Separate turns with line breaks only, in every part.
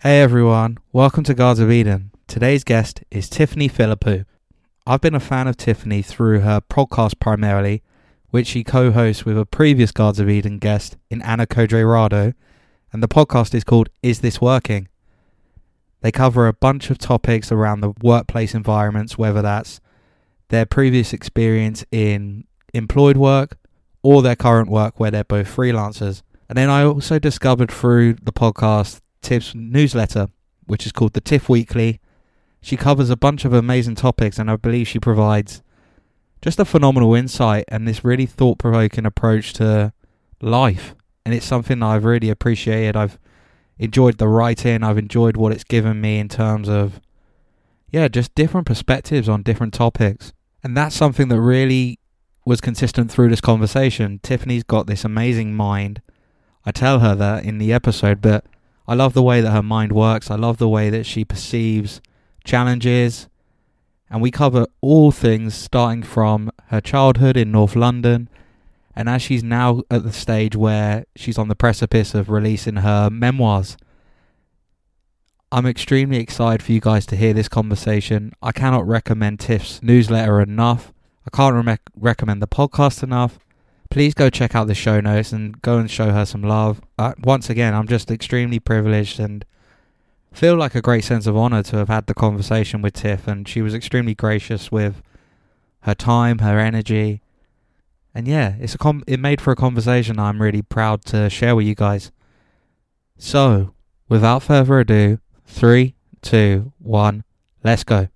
Hey everyone, welcome to Guards of Eden. Today's guest is Tiffany Philippou. I've been a fan of Tiffany through her podcast primarily, which she co hosts with a previous Guards of Eden guest in Anna Codre and the podcast is called Is This Working? They cover a bunch of topics around the workplace environments, whether that's their previous experience in employed work or their current work where they're both freelancers. And then I also discovered through the podcast Tiff's newsletter, which is called the Tiff Weekly. She covers a bunch of amazing topics, and I believe she provides just a phenomenal insight and this really thought provoking approach to life. And it's something I've really appreciated. I've enjoyed the writing, I've enjoyed what it's given me in terms of, yeah, just different perspectives on different topics. And that's something that really was consistent through this conversation. Tiffany's got this amazing mind. I tell her that in the episode, but I love the way that her mind works. I love the way that she perceives challenges. And we cover all things starting from her childhood in North London. And as she's now at the stage where she's on the precipice of releasing her memoirs, I'm extremely excited for you guys to hear this conversation. I cannot recommend Tiff's newsletter enough. I can't re- recommend the podcast enough. Please go check out the show notes and go and show her some love. Uh, once again, I'm just extremely privileged and feel like a great sense of honor to have had the conversation with Tiff, and she was extremely gracious with her time, her energy, and yeah, it's a com- it made for a conversation I'm really proud to share with you guys. So, without further ado, three, two, one, let's go.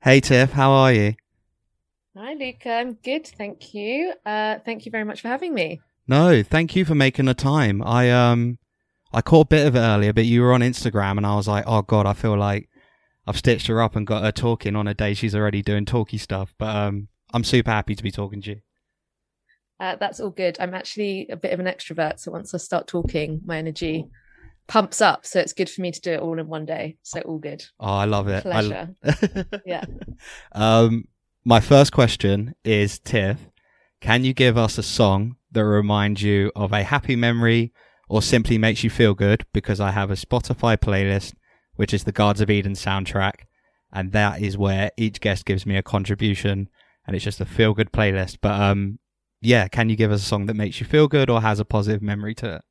Hey Tiff, how are you?
Hi, Luca. I'm good, thank you. Uh, thank you very much for having me.
No, thank you for making the time. I um, I caught a bit of it earlier, but you were on Instagram, and I was like, oh god, I feel like I've stitched her up and got her talking on a day she's already doing talky stuff. But um, I'm super happy to be talking to you.
Uh, that's all good. I'm actually a bit of an extrovert, so once I start talking, my energy pumps up. So it's good for me to do it all in one day. So all good.
Oh, I love it.
Pleasure. yeah.
Um, my first question is Tiff, can you give us a song that reminds you of a happy memory or simply makes you feel good? Because I have a Spotify playlist, which is the Guards of Eden soundtrack, and that is where each guest gives me a contribution, and it's just a feel good playlist. But um, yeah, can you give us a song that makes you feel good or has a positive memory to it?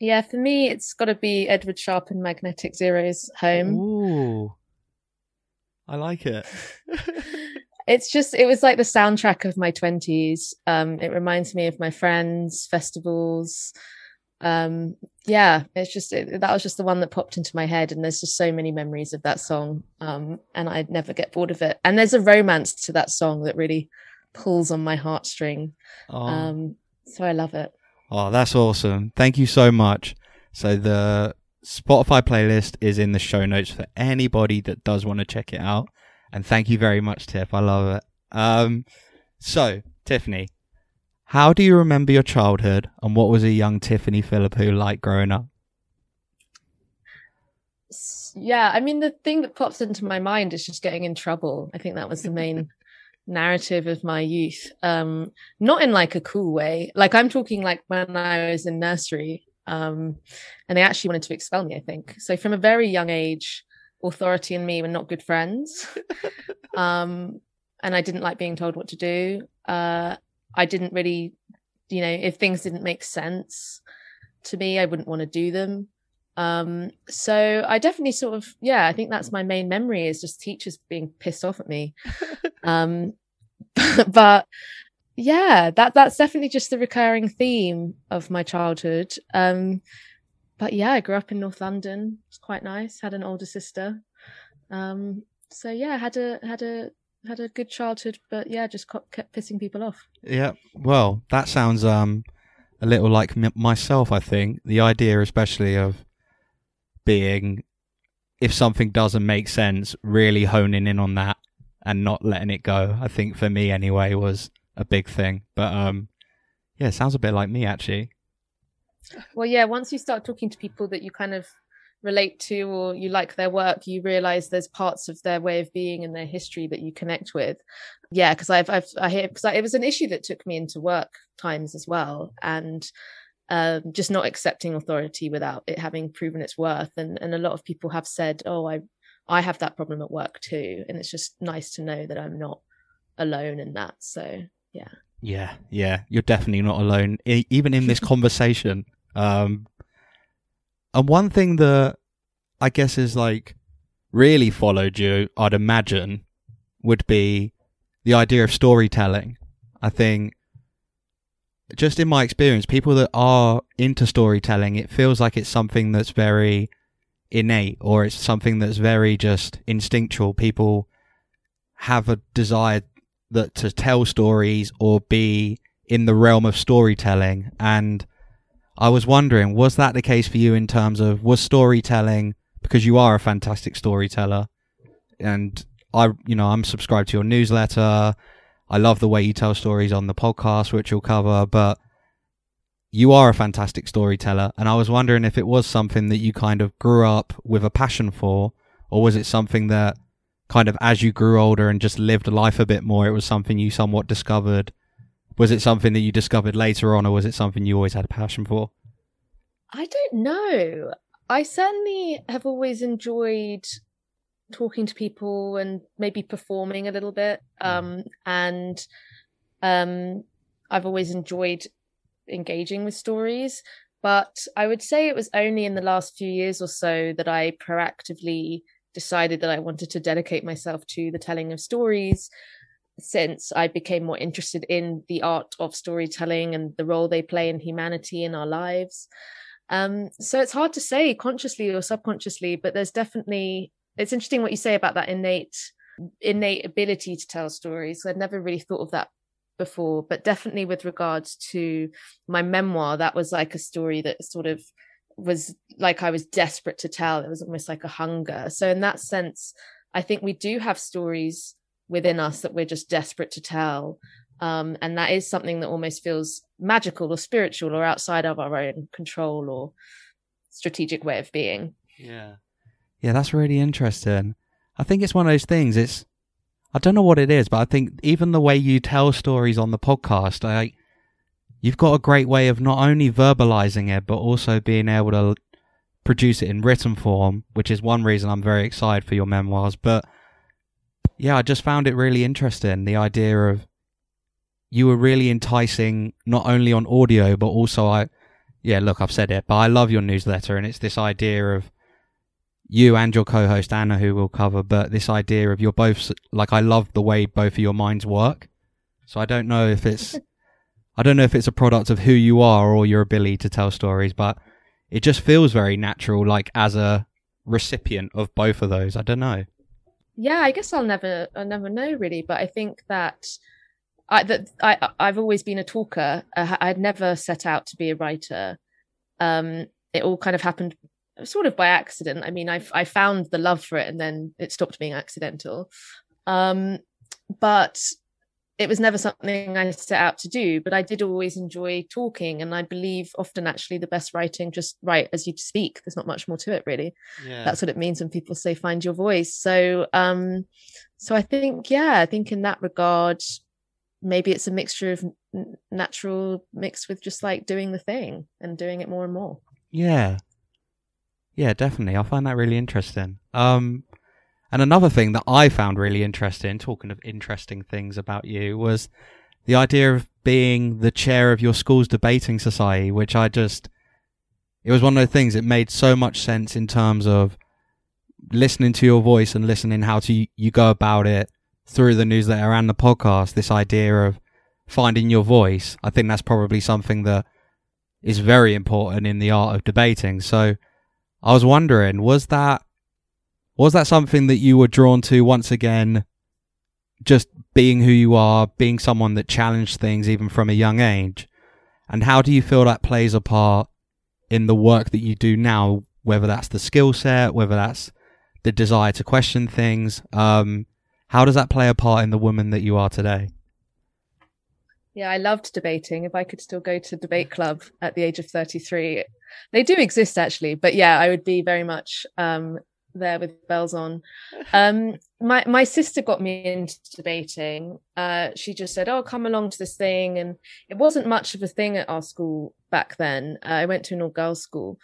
Yeah, for me, it's got to be Edward Sharpe and Magnetic Zeros Home.
Ooh, I like it.
it's just it was like the soundtrack of my 20s um it reminds me of my friends festivals. Um yeah it's just it, that was just the one that popped into my head and there's just so many memories of that song. Um and i'd never get bored of it. And there's a romance to that song that really pulls on my heartstring. Oh. um so i love it.
Oh that's awesome. Thank you so much. So the spotify playlist is in the show notes for anybody that does want to check it out and thank you very much, Tiff. I love it. Um, so, Tiffany, how do you remember your childhood and what was a young Tiffany Philippou like growing up?
Yeah, I mean, the thing that pops into my mind is just getting in trouble. I think that was the main narrative of my youth. Um, not in like a cool way. Like I'm talking like when I was in nursery, um, and they actually wanted to expel me, I think. So from a very young age, authority and me were not good friends. um, and I didn't like being told what to do. Uh, I didn't really, you know, if things didn't make sense to me, I wouldn't want to do them. Um, so I definitely sort of, yeah, I think that's my main memory is just teachers being pissed off at me. um, but yeah, that that's definitely just the recurring theme of my childhood. Um, but yeah, I grew up in North London. It's quite nice. Had an older sister. Um, so yeah, had a had a had a good childhood, but yeah, just kept pissing people off.
Yeah, well, that sounds um a little like m- myself. I think the idea, especially of being, if something doesn't make sense, really honing in on that and not letting it go. I think for me anyway was a big thing. But um, yeah, sounds a bit like me actually.
Well, yeah, once you start talking to people that you kind of relate to or you like their work, you realize there's parts of their way of being and their history that you connect with. Yeah, because I've, I've, I hear, because it was an issue that took me into work times as well. And um, just not accepting authority without it having proven its worth. And and a lot of people have said, "Oh, I I have that problem at work too," and it's just nice to know that I'm not alone in that. So yeah.
Yeah, yeah, you're definitely not alone, e- even in this conversation. Um, and one thing that I guess is like really followed you, I'd imagine, would be the idea of storytelling. I think, just in my experience, people that are into storytelling, it feels like it's something that's very innate or it's something that's very just instinctual. People have a desire that to tell stories or be in the realm of storytelling. And I was wondering, was that the case for you in terms of was storytelling because you are a fantastic storyteller and I, you know, I'm subscribed to your newsletter. I love the way you tell stories on the podcast, which you'll cover, but you are a fantastic storyteller. And I was wondering if it was something that you kind of grew up with a passion for, or was it something that kind of as you grew older and just lived life a bit more, it was something you somewhat discovered? Was it something that you discovered later on, or was it something you always had a passion for?
I don't know. I certainly have always enjoyed talking to people and maybe performing a little bit. Mm. Um, and um, I've always enjoyed engaging with stories. But I would say it was only in the last few years or so that I proactively decided that I wanted to dedicate myself to the telling of stories since I became more interested in the art of storytelling and the role they play in humanity in our lives. Um, so it's hard to say consciously or subconsciously, but there's definitely it's interesting what you say about that innate innate ability to tell stories. I'd never really thought of that before, but definitely with regards to my memoir, that was like a story that sort of was like I was desperate to tell. It was almost like a hunger. So in that sense, I think we do have stories within us that we're just desperate to tell. Um, and that is something that almost feels magical or spiritual or outside of our own control or strategic way of being.
Yeah. Yeah, that's really interesting. I think it's one of those things. It's I don't know what it is, but I think even the way you tell stories on the podcast, I you've got a great way of not only verbalizing it but also being able to produce it in written form, which is one reason I'm very excited for your memoirs. But yeah, I just found it really interesting the idea of you were really enticing not only on audio but also I yeah, look, I've said it, but I love your newsletter and it's this idea of you and your co-host Anna, who we'll cover, but this idea of you're both like I love the way both of your minds work. So I don't know if it's I don't know if it's a product of who you are or your ability to tell stories, but it just feels very natural, like as a recipient of both of those. I don't know.
Yeah, I guess I'll never I'll never know really, but I think that I that I I've always been a talker. I'd never set out to be a writer. Um, it all kind of happened sort of by accident. I mean, I I found the love for it, and then it stopped being accidental. Um, but it was never something I set out to do. But I did always enjoy talking, and I believe often actually the best writing just write as you speak. There's not much more to it, really. Yeah. That's what it means when people say find your voice. So, um, so I think yeah, I think in that regard, maybe it's a mixture of natural mixed with just like doing the thing and doing it more and more.
Yeah, yeah, definitely. I find that really interesting. Um, and another thing that I found really interesting, talking of interesting things about you, was the idea of being the chair of your school's debating society, which I just, it was one of the things that made so much sense in terms of listening to your voice and listening how to you go about it through the newsletter and the podcast. This idea of finding your voice, I think that's probably something that is very important in the art of debating. So I was wondering, was that was that something that you were drawn to once again? Just being who you are, being someone that challenged things even from a young age, and how do you feel that plays a part in the work that you do now? Whether that's the skill set, whether that's the desire to question things, um, how does that play a part in the woman that you are today?
Yeah, I loved debating. If I could still go to debate club at the age of 33, they do exist actually. But yeah, I would be very much um, there with bells on. Um, my my sister got me into debating. Uh, she just said, "Oh, come along to this thing," and it wasn't much of a thing at our school back then. Uh, I went to an all girls school,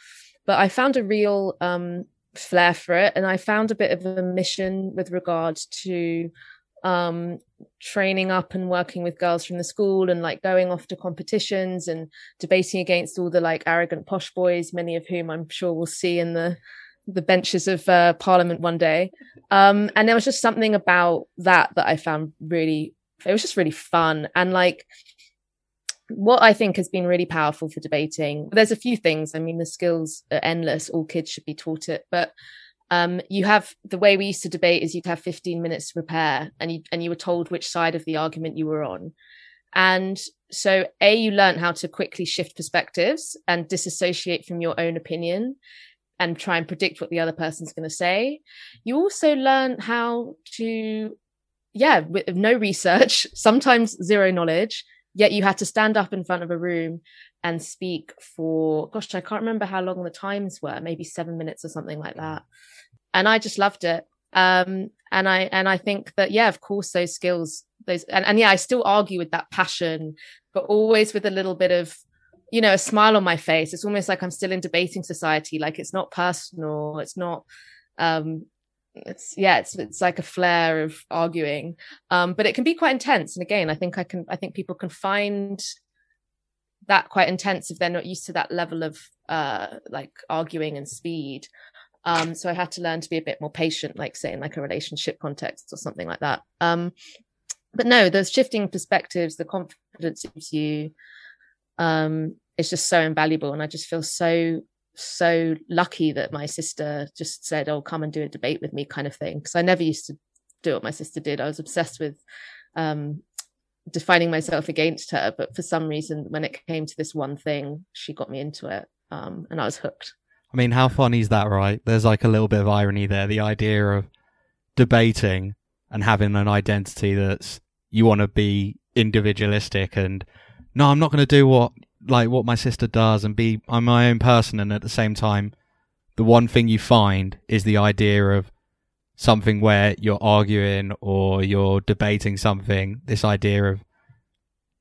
but I found a real um, flair for it, and I found a bit of a mission with regard to um, training up and working with girls from the school and like going off to competitions and debating against all the like arrogant posh boys, many of whom I'm sure we'll see in the the benches of uh, parliament one day. Um, and there was just something about that that I found really, it was just really fun. And like, what I think has been really powerful for debating, there's a few things. I mean, the skills are endless. All kids should be taught it, but um, you have the way we used to debate is you'd have 15 minutes to prepare and you, and you were told which side of the argument you were on. And so A, you learn how to quickly shift perspectives and disassociate from your own opinion and try and predict what the other person's going to say. You also learn how to, yeah, with no research, sometimes zero knowledge, yet you had to stand up in front of a room and speak for, gosh, I can't remember how long the times were, maybe seven minutes or something like that and I just loved it. Um, and I and I think that yeah, of course, those skills, those and, and yeah, I still argue with that passion, but always with a little bit of you know a smile on my face. It's almost like I'm still in debating society. Like it's not personal. It's not. Um, it's yeah, it's it's like a flare of arguing, um, but it can be quite intense. And again, I think I can I think people can find that quite intense if they're not used to that level of uh like arguing and speed um, so I had to learn to be a bit more patient, like say in like a relationship context or something like that. Um, but no, those shifting perspectives, the confidence gives you, um, it's just so invaluable. And I just feel so, so lucky that my sister just said, Oh, come and do a debate with me kind of thing. Cause I never used to do what my sister did. I was obsessed with, um, defining myself against her. But for some reason, when it came to this one thing, she got me into it. Um, and I was hooked.
I mean, how funny is that, right? There's like a little bit of irony there. The idea of debating and having an identity that's you want to be individualistic and no, I'm not going to do what like what my sister does and be I'm my own person. And at the same time, the one thing you find is the idea of something where you're arguing or you're debating something. This idea of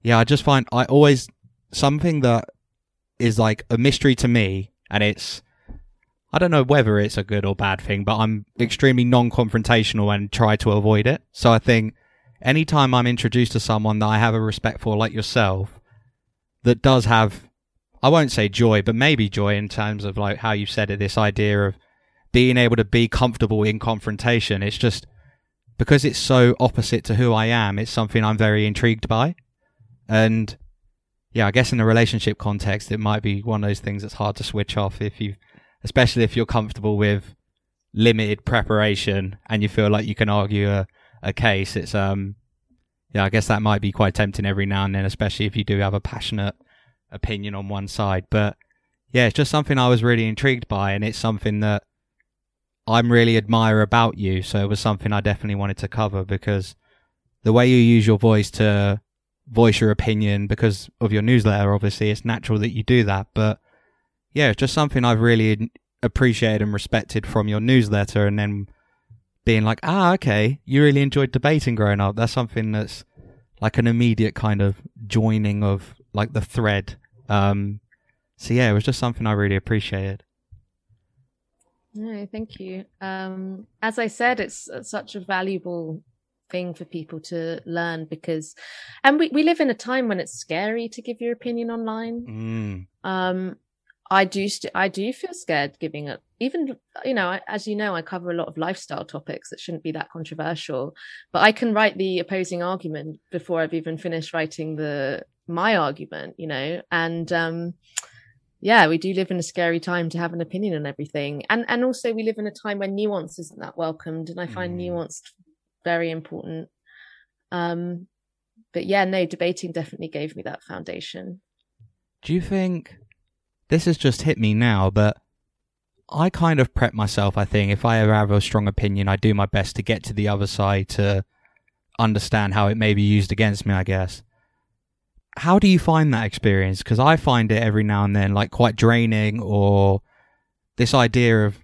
yeah, I just find I always something that is like a mystery to me, and it's I don't know whether it's a good or bad thing, but I'm extremely non-confrontational and try to avoid it. So I think anytime I'm introduced to someone that I have a respect for, like yourself, that does have, I won't say joy, but maybe joy in terms of like how you said it, this idea of being able to be comfortable in confrontation. It's just because it's so opposite to who I am. It's something I'm very intrigued by, and yeah, I guess in a relationship context, it might be one of those things that's hard to switch off if you've especially if you're comfortable with limited preparation and you feel like you can argue a, a case. It's um, yeah, I guess that might be quite tempting every now and then, especially if you do have a passionate opinion on one side. But yeah, it's just something I was really intrigued by, and it's something that I'm really admire about you. So it was something I definitely wanted to cover because the way you use your voice to voice your opinion because of your newsletter, obviously, it's natural that you do that. But yeah, it's just something I've really appreciated and respected from your newsletter, and then being like, ah, okay, you really enjoyed debating growing up. That's something that's like an immediate kind of joining of like the thread. Um, so yeah, it was just something I really appreciated.
No, thank you. Um, as I said, it's, it's such a valuable thing for people to learn because, and we, we live in a time when it's scary to give your opinion online. Mm. Um, I do st- I do feel scared giving it. Even you know, as you know, I cover a lot of lifestyle topics that shouldn't be that controversial. But I can write the opposing argument before I've even finished writing the my argument. You know, and um, yeah, we do live in a scary time to have an opinion on everything, and and also we live in a time when nuance isn't that welcomed, and I find mm. nuanced very important. Um, but yeah, no, debating definitely gave me that foundation.
Do you think this has just hit me now, but I kind of prep myself. I think if I ever have a strong opinion, I do my best to get to the other side to understand how it may be used against me, I guess. How do you find that experience? Because I find it every now and then like quite draining or this idea of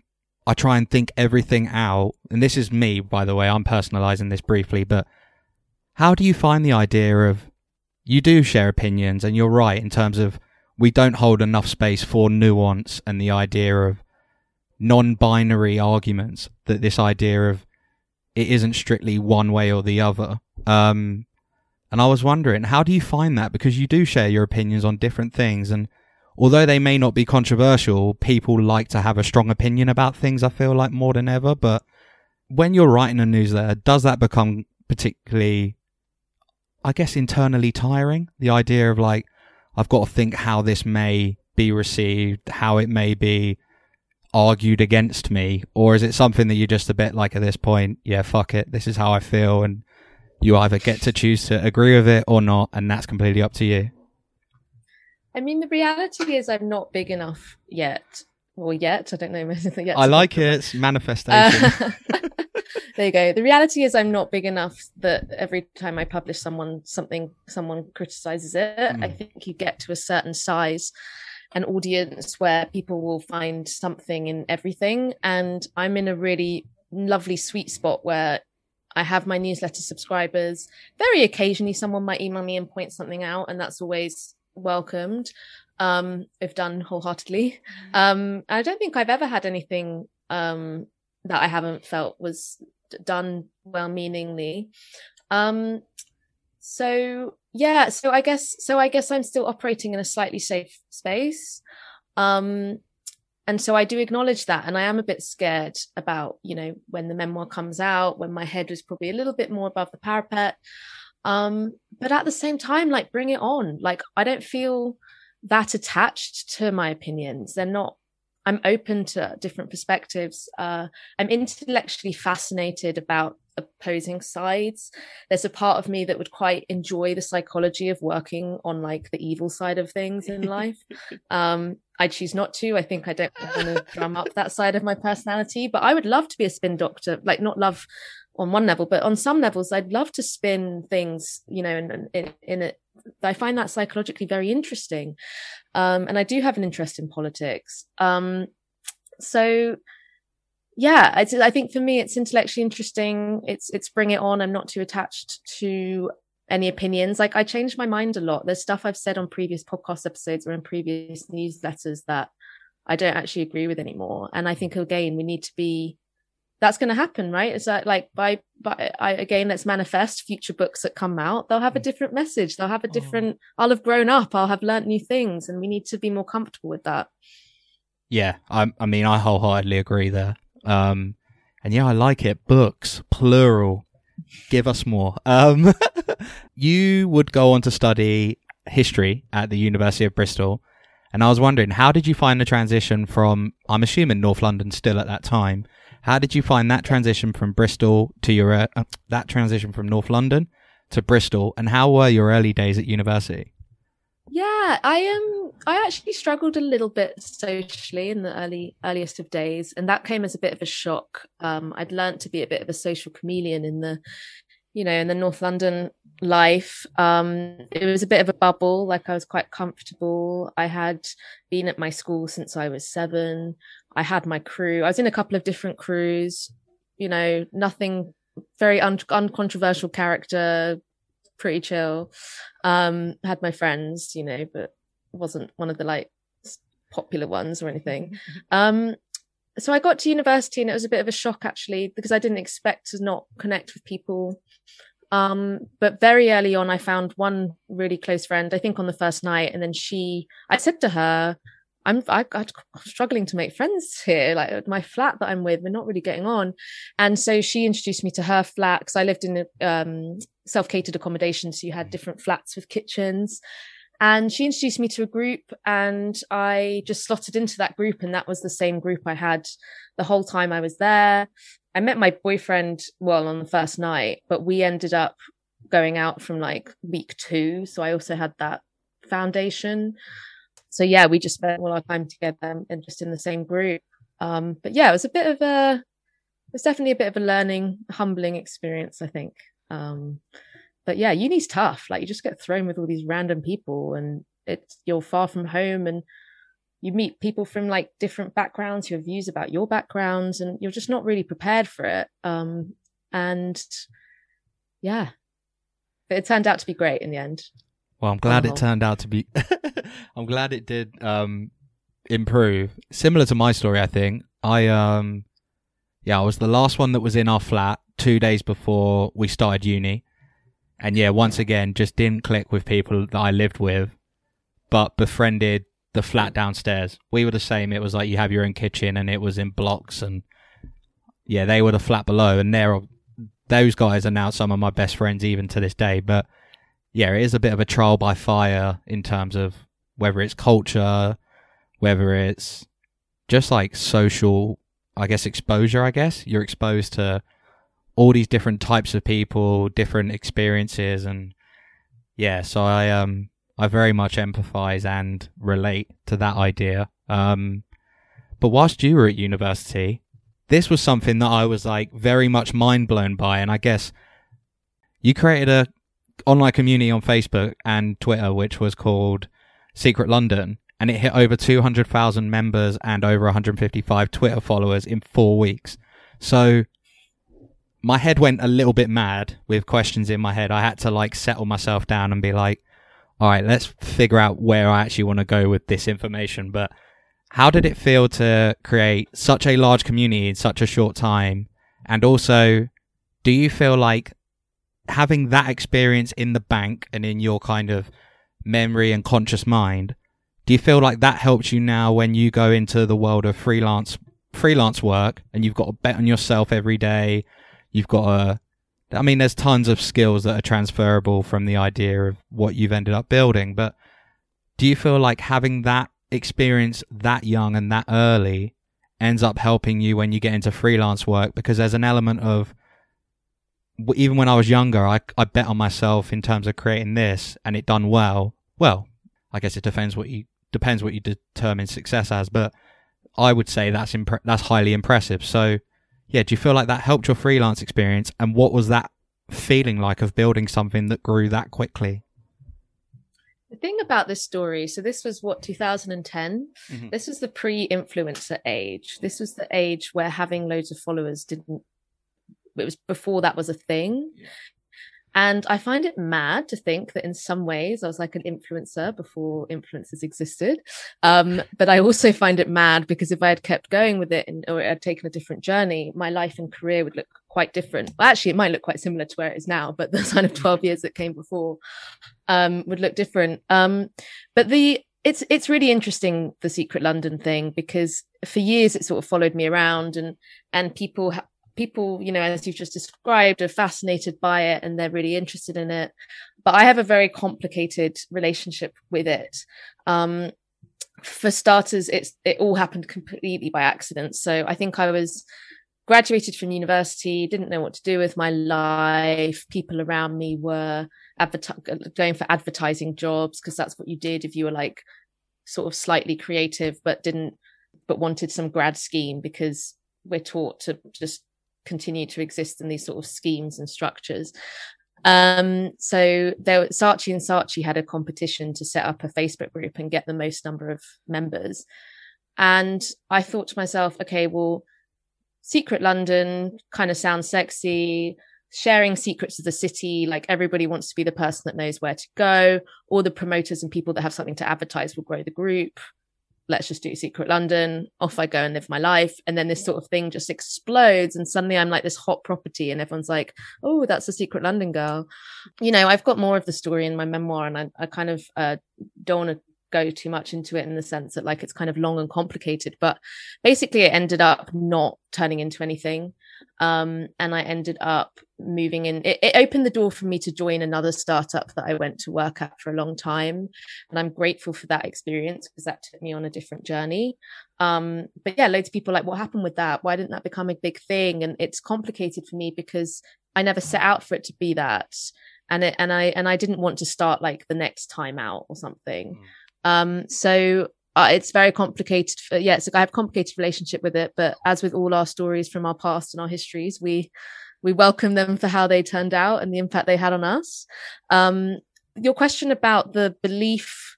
I try and think everything out. And this is me, by the way. I'm personalizing this briefly, but how do you find the idea of you do share opinions and you're right in terms of we don't hold enough space for nuance and the idea of non-binary arguments that this idea of it isn't strictly one way or the other. Um, and I was wondering, how do you find that? Because you do share your opinions on different things and although they may not be controversial, people like to have a strong opinion about things, I feel like more than ever. But when you're writing a newsletter, does that become particularly, I guess, internally tiring? The idea of like, I've got to think how this may be received, how it may be argued against me, or is it something that you're just a bit like at this point, yeah, fuck it, this is how I feel, and you either get to choose to agree with it or not, and that's completely up to you?
I mean, the reality is, I'm not big enough yet. Well, yet I don't know
yet. I like it. It's manifestation. Uh,
there you go. The reality is, I'm not big enough that every time I publish someone something, someone criticizes it. Mm. I think you get to a certain size, an audience where people will find something in everything, and I'm in a really lovely sweet spot where I have my newsletter subscribers. Very occasionally, someone might email me and point something out, and that's always welcomed um, if done wholeheartedly. Mm-hmm. Um, I don't think I've ever had anything um, that I haven't felt was done well meaningly. Um, so yeah, so I guess so I guess I'm still operating in a slightly safe space. Um, and so I do acknowledge that, and I am a bit scared about you know when the memoir comes out, when my head was probably a little bit more above the parapet um but at the same time like bring it on like i don't feel that attached to my opinions they're not i'm open to different perspectives. Uh i'm intellectually fascinated about opposing sides. There's a part of me that would quite enjoy the psychology of working on like the evil side of things in life. Um i choose not to. I think i don't want to drum up that side of my personality but i would love to be a spin doctor like not love on one level, but on some levels, I'd love to spin things, you know, in, in, in it. I find that psychologically very interesting. Um, and I do have an interest in politics. Um, so yeah, I think for me, it's intellectually interesting. It's, it's bring it on. I'm not too attached to any opinions. Like I changed my mind a lot. There's stuff I've said on previous podcast episodes or in previous newsletters that I don't actually agree with anymore. And I think again, we need to be that's going to happen, right? It's that like by by I, again, let's manifest future books that come out. They'll have a mm. different message. They'll have a oh. different. Oh. I'll have grown up. I'll have learnt new things, and we need to be more comfortable with that.
Yeah, I, I mean, I wholeheartedly agree there. Um, and yeah, I like it. Books, plural. Give us more. Um, you would go on to study history at the University of Bristol. And I was wondering, how did you find the transition from, I'm assuming North London still at that time, how did you find that transition from Bristol to your uh, uh, that transition from North London to Bristol, and how were your early days at university?
Yeah, I am. Um, I actually struggled a little bit socially in the early earliest of days, and that came as a bit of a shock. Um, I'd learned to be a bit of a social chameleon in the, you know, in the North London life. Um, it was a bit of a bubble. Like I was quite comfortable. I had been at my school since I was seven. I had my crew. I was in a couple of different crews, you know, nothing very un- uncontroversial character, pretty chill. Um, had my friends, you know, but wasn't one of the like popular ones or anything. Um, so I got to university and it was a bit of a shock actually because I didn't expect to not connect with people. Um, but very early on, I found one really close friend, I think on the first night. And then she, I said to her, I'm I, am struggling to make friends here. Like my flat that I'm with, we're not really getting on. And so she introduced me to her flat because I lived in a um, self catered accommodation, so you had different flats with kitchens. And she introduced me to a group, and I just slotted into that group, and that was the same group I had the whole time I was there. I met my boyfriend well on the first night, but we ended up going out from like week two. So I also had that foundation so yeah, we just spent all our time together and just in the same group. Um, but yeah, it was a bit of a, it's definitely a bit of a learning, humbling experience, I think. Um, but yeah, uni's tough. Like you just get thrown with all these random people, and it's you're far from home, and you meet people from like different backgrounds who have views about your backgrounds and you're just not really prepared for it um and yeah but it turned out to be great in the end
well i'm glad it turned out to be i'm glad it did um improve similar to my story i think i um yeah i was the last one that was in our flat two days before we started uni and yeah once again just didn't click with people that i lived with but befriended the flat downstairs. We were the same. It was like you have your own kitchen, and it was in blocks, and yeah, they were the flat below, and they're those guys are now some of my best friends even to this day. But yeah, it is a bit of a trial by fire in terms of whether it's culture, whether it's just like social, I guess exposure. I guess you're exposed to all these different types of people, different experiences, and yeah. So I um I very much empathize and relate to that idea. Um, but whilst you were at university, this was something that I was like very much mind blown by. And I guess you created a online community on Facebook and Twitter, which was called Secret London, and it hit over 200,000 members and over 155 Twitter followers in four weeks. So my head went a little bit mad with questions in my head. I had to like settle myself down and be like, all right, let's figure out where I actually want to go with this information. But how did it feel to create such a large community in such a short time? And also, do you feel like having that experience in the bank and in your kind of memory and conscious mind, do you feel like that helps you now when you go into the world of freelance freelance work and you've got to bet on yourself every day? You've got to I mean, there's tons of skills that are transferable from the idea of what you've ended up building, but do you feel like having that experience that young and that early ends up helping you when you get into freelance work? Because there's an element of, even when I was younger, I, I bet on myself in terms of creating this and it done well. Well, I guess it depends what you, depends what you determine success as, but I would say that's impre- that's highly impressive. So, yeah, do you feel like that helped your freelance experience? And what was that feeling like of building something that grew that quickly?
The thing about this story, so this was what 2010. Mm-hmm. This was the pre-influencer age. This was the age where having loads of followers didn't. It was before that was a thing. Yeah. And I find it mad to think that in some ways I was like an influencer before influencers existed. Um, but I also find it mad because if I had kept going with it and, or had taken a different journey, my life and career would look quite different. Well, actually, it might look quite similar to where it is now, but the kind of 12 years that came before um, would look different. Um, but the it's it's really interesting the secret london thing because for years it sort of followed me around and and people ha- people, you know, as you've just described, are fascinated by it and they're really interested in it. But I have a very complicated relationship with it. Um, for starters, it's it all happened completely by accident. So I think I was graduated from university, didn't know what to do with my life. People around me were adver- going for advertising jobs because that's what you did if you were like sort of slightly creative, but didn't, but wanted some grad scheme because we're taught to just continue to exist in these sort of schemes and structures. Um, so there, Saatchi and Saatchi had a competition to set up a Facebook group and get the most number of members. And I thought to myself, okay, well, Secret London kind of sounds sexy. Sharing secrets of the city, like everybody wants to be the person that knows where to go. All the promoters and people that have something to advertise will grow the group let's just do Secret London. Off I go and live my life. And then this sort of thing just explodes. And suddenly I'm like this hot property, and everyone's like, oh, that's a Secret London girl. You know, I've got more of the story in my memoir, and I, I kind of uh, don't want to go too much into it in the sense that like it's kind of long and complicated. But basically, it ended up not turning into anything. Um, and I ended up moving in. It, it, opened the door for me to join another startup that I went to work at for a long time. And I'm grateful for that experience because that took me on a different journey. Um, but yeah, loads of people like, what happened with that? Why didn't that become a big thing? And it's complicated for me because I never set out for it to be that. And it, and I, and I didn't want to start like the next Time Out or something. Mm. Um, so uh, it's very complicated. For, yeah, so I have a complicated relationship with it. But as with all our stories from our past and our histories, we we welcome them for how they turned out and the impact they had on us. Um, your question about the belief,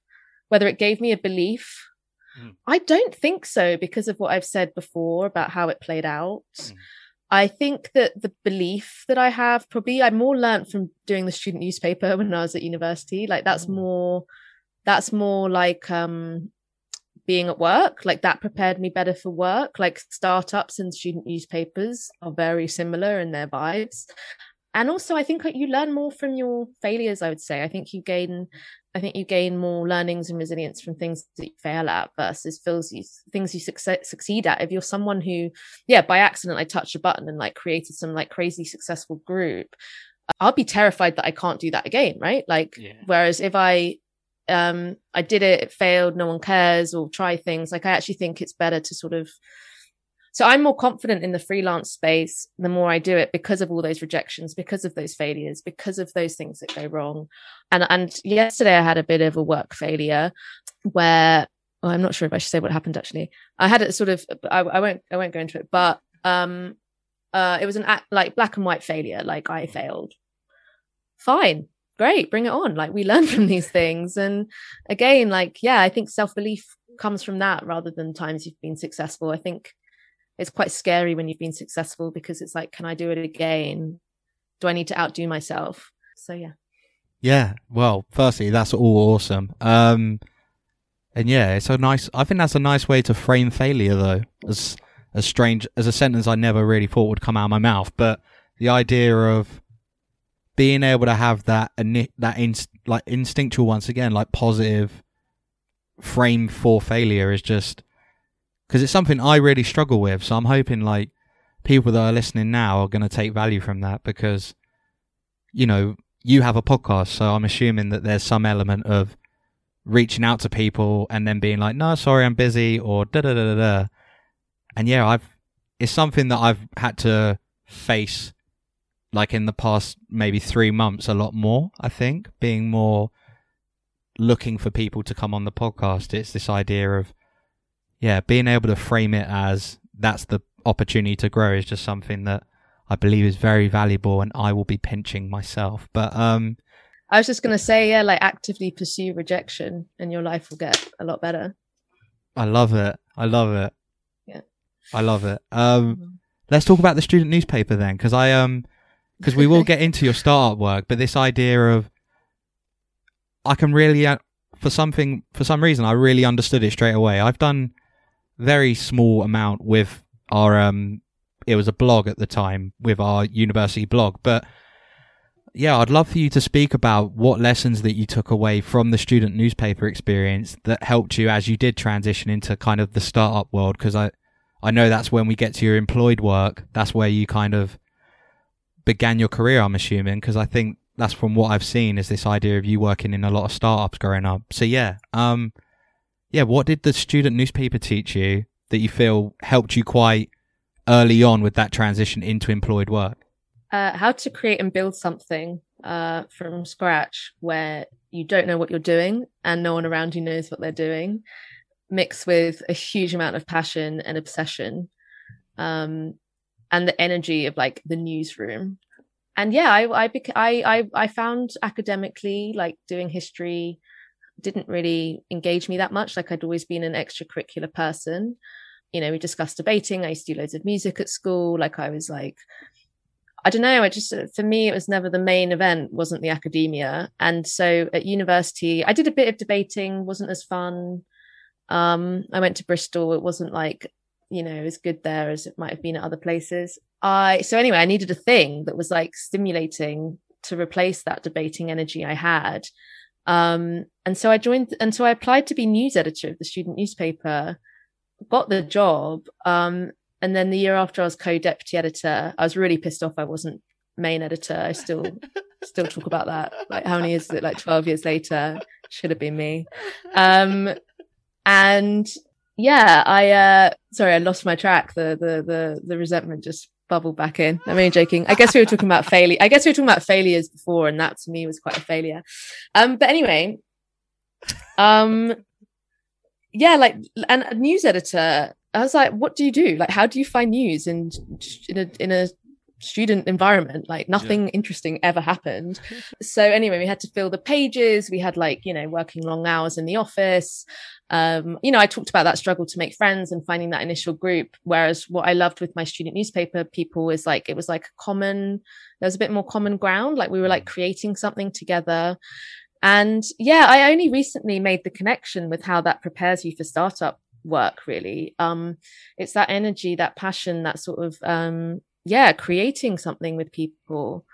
whether it gave me a belief, Mm. I don't think so because of what I've said before about how it played out. Mm. I think that the belief that I have probably I more learned from doing the student newspaper when I was at university. Like that's mm. more that's more like um being at work like that prepared me better for work. Like startups and student newspapers are very similar in their vibes. And also i think you learn more from your failures i would say. I think you gain i think you gain more learnings and resilience from things that you fail at versus you, things you succeed, succeed at. If you're someone who yeah by accident i touched a button and like created some like crazy successful group i'll be terrified that i can't do that again right? Like yeah. whereas if i um i did it it failed no one cares or try things. Like i actually think it's better to sort of so i'm more confident in the freelance space the more i do it because of all those rejections because of those failures because of those things that go wrong. And and yesterday i had a bit of a work failure where well, i'm not sure if i should say what happened actually. I had it sort of I, I won't i won't go into it but um uh it was an act like black and white failure like i failed. Fine great bring it on. Like we learn from these things. And again like yeah i think self-belief comes from that rather than times you've been successful. I think it's quite scary when you've been successful because it's like can i do it again? Do i need to outdo myself? So yeah.
Yeah well firstly that's all awesome. Um and yeah it's a nice i think that's a nice way to frame failure though as as strange as a sentence i never really thought would come out of my mouth. But the idea of being able to have that that inst- like instinctual once again like positive frame for failure is just because it's something I really struggle with. So I'm hoping like people that are listening now are going to take value from that because you know you have a podcast, so I'm assuming that there's some element of reaching out to people and then being like, "No, sorry, I'm busy," or da da da da da. And yeah, I've it's something that I've had to face like in the past maybe three months a lot more i think being more looking for people to come on the podcast. It's this idea of yeah being able to frame it as that's the opportunity to grow is just something that i believe is very valuable and i will be pinching myself. But um
i was just going to say yeah like actively pursue rejection and your life will get a lot better.
I love it. I love it. Yeah. I love it. Um mm-hmm. let's talk about the student newspaper then because i um because we will get into your startup work, but this idea of I can really uh, for something for some reason I really understood it straight away. I've done very small amount with our um it was a blog at the time with our university blog, but yeah, I'd love for you to speak about what lessons that you took away from the student newspaper experience that helped you as you did transition into kind of the startup world because I I know that's when we get to your employed work. That's where you kind of began your career, I'm assuming, because I think that's from what I've seen is this idea of you working in a lot of startups growing up. So yeah, um, yeah, what did the student newspaper teach you that you feel helped you quite early on with that transition into employed work?
Uh, how to create and build something uh, from scratch where you don't know what you're doing and no one around you knows what they're doing, mixed with a huge amount of passion and obsession. Um, and the energy of like the newsroom. And yeah i I, I i found academically like doing history didn't really engage me that much. Like i'd always been an extracurricular person. You know we discussed debating. I used to do loads of music at school. Like i was like i don't know. I just for me it was never the main event wasn't the academia. And so at university i did a bit of debating wasn't as fun. Um i went to bristol. It wasn't like you know as good there as it might have been at other places. I so anyway i needed a thing that was like stimulating to replace that debating energy i had. Um and so i joined and so i applied to be news editor of the student newspaper got the job um and then the year after i was co-deputy editor i was really pissed off i wasn't main editor. I still still talk about that. Like how many years is it? Like 12 years later should have been me. Um and yeah, I uh sorry, I lost my track. The the the the resentment just bubbled back in. I'm only joking. I guess we were talking about failure. I guess we were talking about failures before, and that to me was quite a failure. Um, but anyway, um, yeah, like and a news editor. I was like, what do you do? Like, how do you find news in in a in a student environment like nothing yeah. interesting ever happened so anyway we had to fill the pages we had like you know working long hours in the office um, you know, I talked about that struggle to make friends and finding that initial group. Whereas what I loved with my student newspaper people is like, it was like a common, there was a bit more common ground. Like we were like creating something together. And yeah, I only recently made the connection with how that prepares you for startup work, really. Um, it's that energy, that passion, that sort of, um, yeah, creating something with people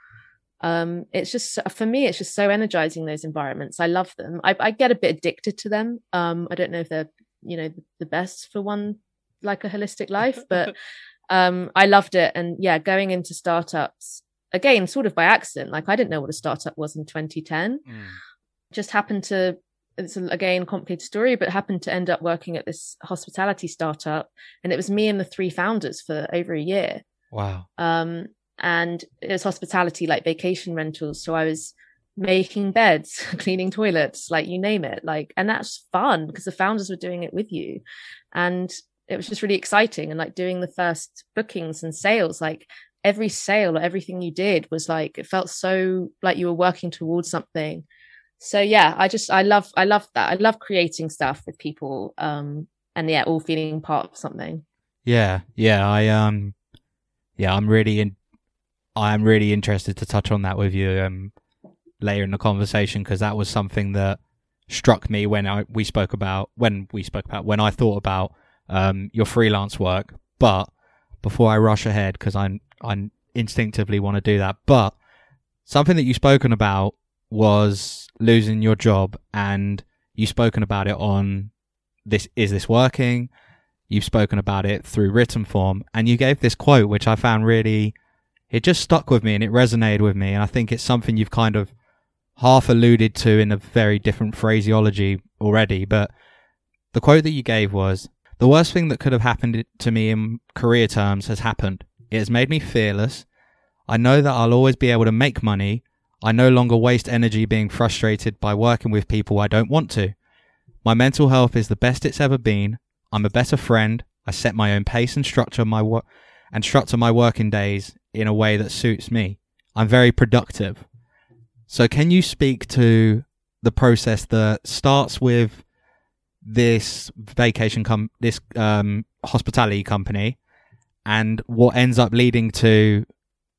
um it's just for me it's just so energizing those environments. I love them. I, I, get a bit addicted to them. Um i don't know if they're you know the best for one like a holistic life but um i loved it. And yeah going into startups again sort of by accident like i didn't know what a startup was in 2010 mm. just happened to it's again complicated story but happened to end up working at this hospitality startup. And it was me and the three founders for over a year.
Wow.
Um and it was hospitality like vacation rentals. So i was making beds cleaning toilets like you name it like and that's fun because the founders were doing it with you. And it was just really exciting and like doing the first bookings and sales like every sale or everything you did was like it felt so like you were working towards something. So yeah i just i love i love that. I love creating stuff with people um and yeah all feeling part of something.
Yeah yeah i um yeah i'm really in I'm really interested to touch on that with you um, later in the conversation because that was something that struck me when I, we spoke about when we spoke about when I thought about um, your freelance work. But before I rush ahead, because I I instinctively want to do that, but something that you've spoken about was losing your job, and you've spoken about it on this is this working. You've spoken about it through written form, and you gave this quote which I found really it just stuck with me and it resonated with me. And I think it's something you've kind of half alluded to in a very different phraseology already. But the quote that you gave was The worst thing that could have happened to me in career terms has happened. It has made me fearless. I know that I'll always be able to make money. I no longer waste energy being frustrated by working with people I don't want to. My mental health is the best it's ever been. I'm a better friend. I set my own pace and structure my work and structure my working days in a way that suits me. I'm very productive. So, can you speak to the process that starts with this vacation com this um, hospitality company, and what ends up leading to,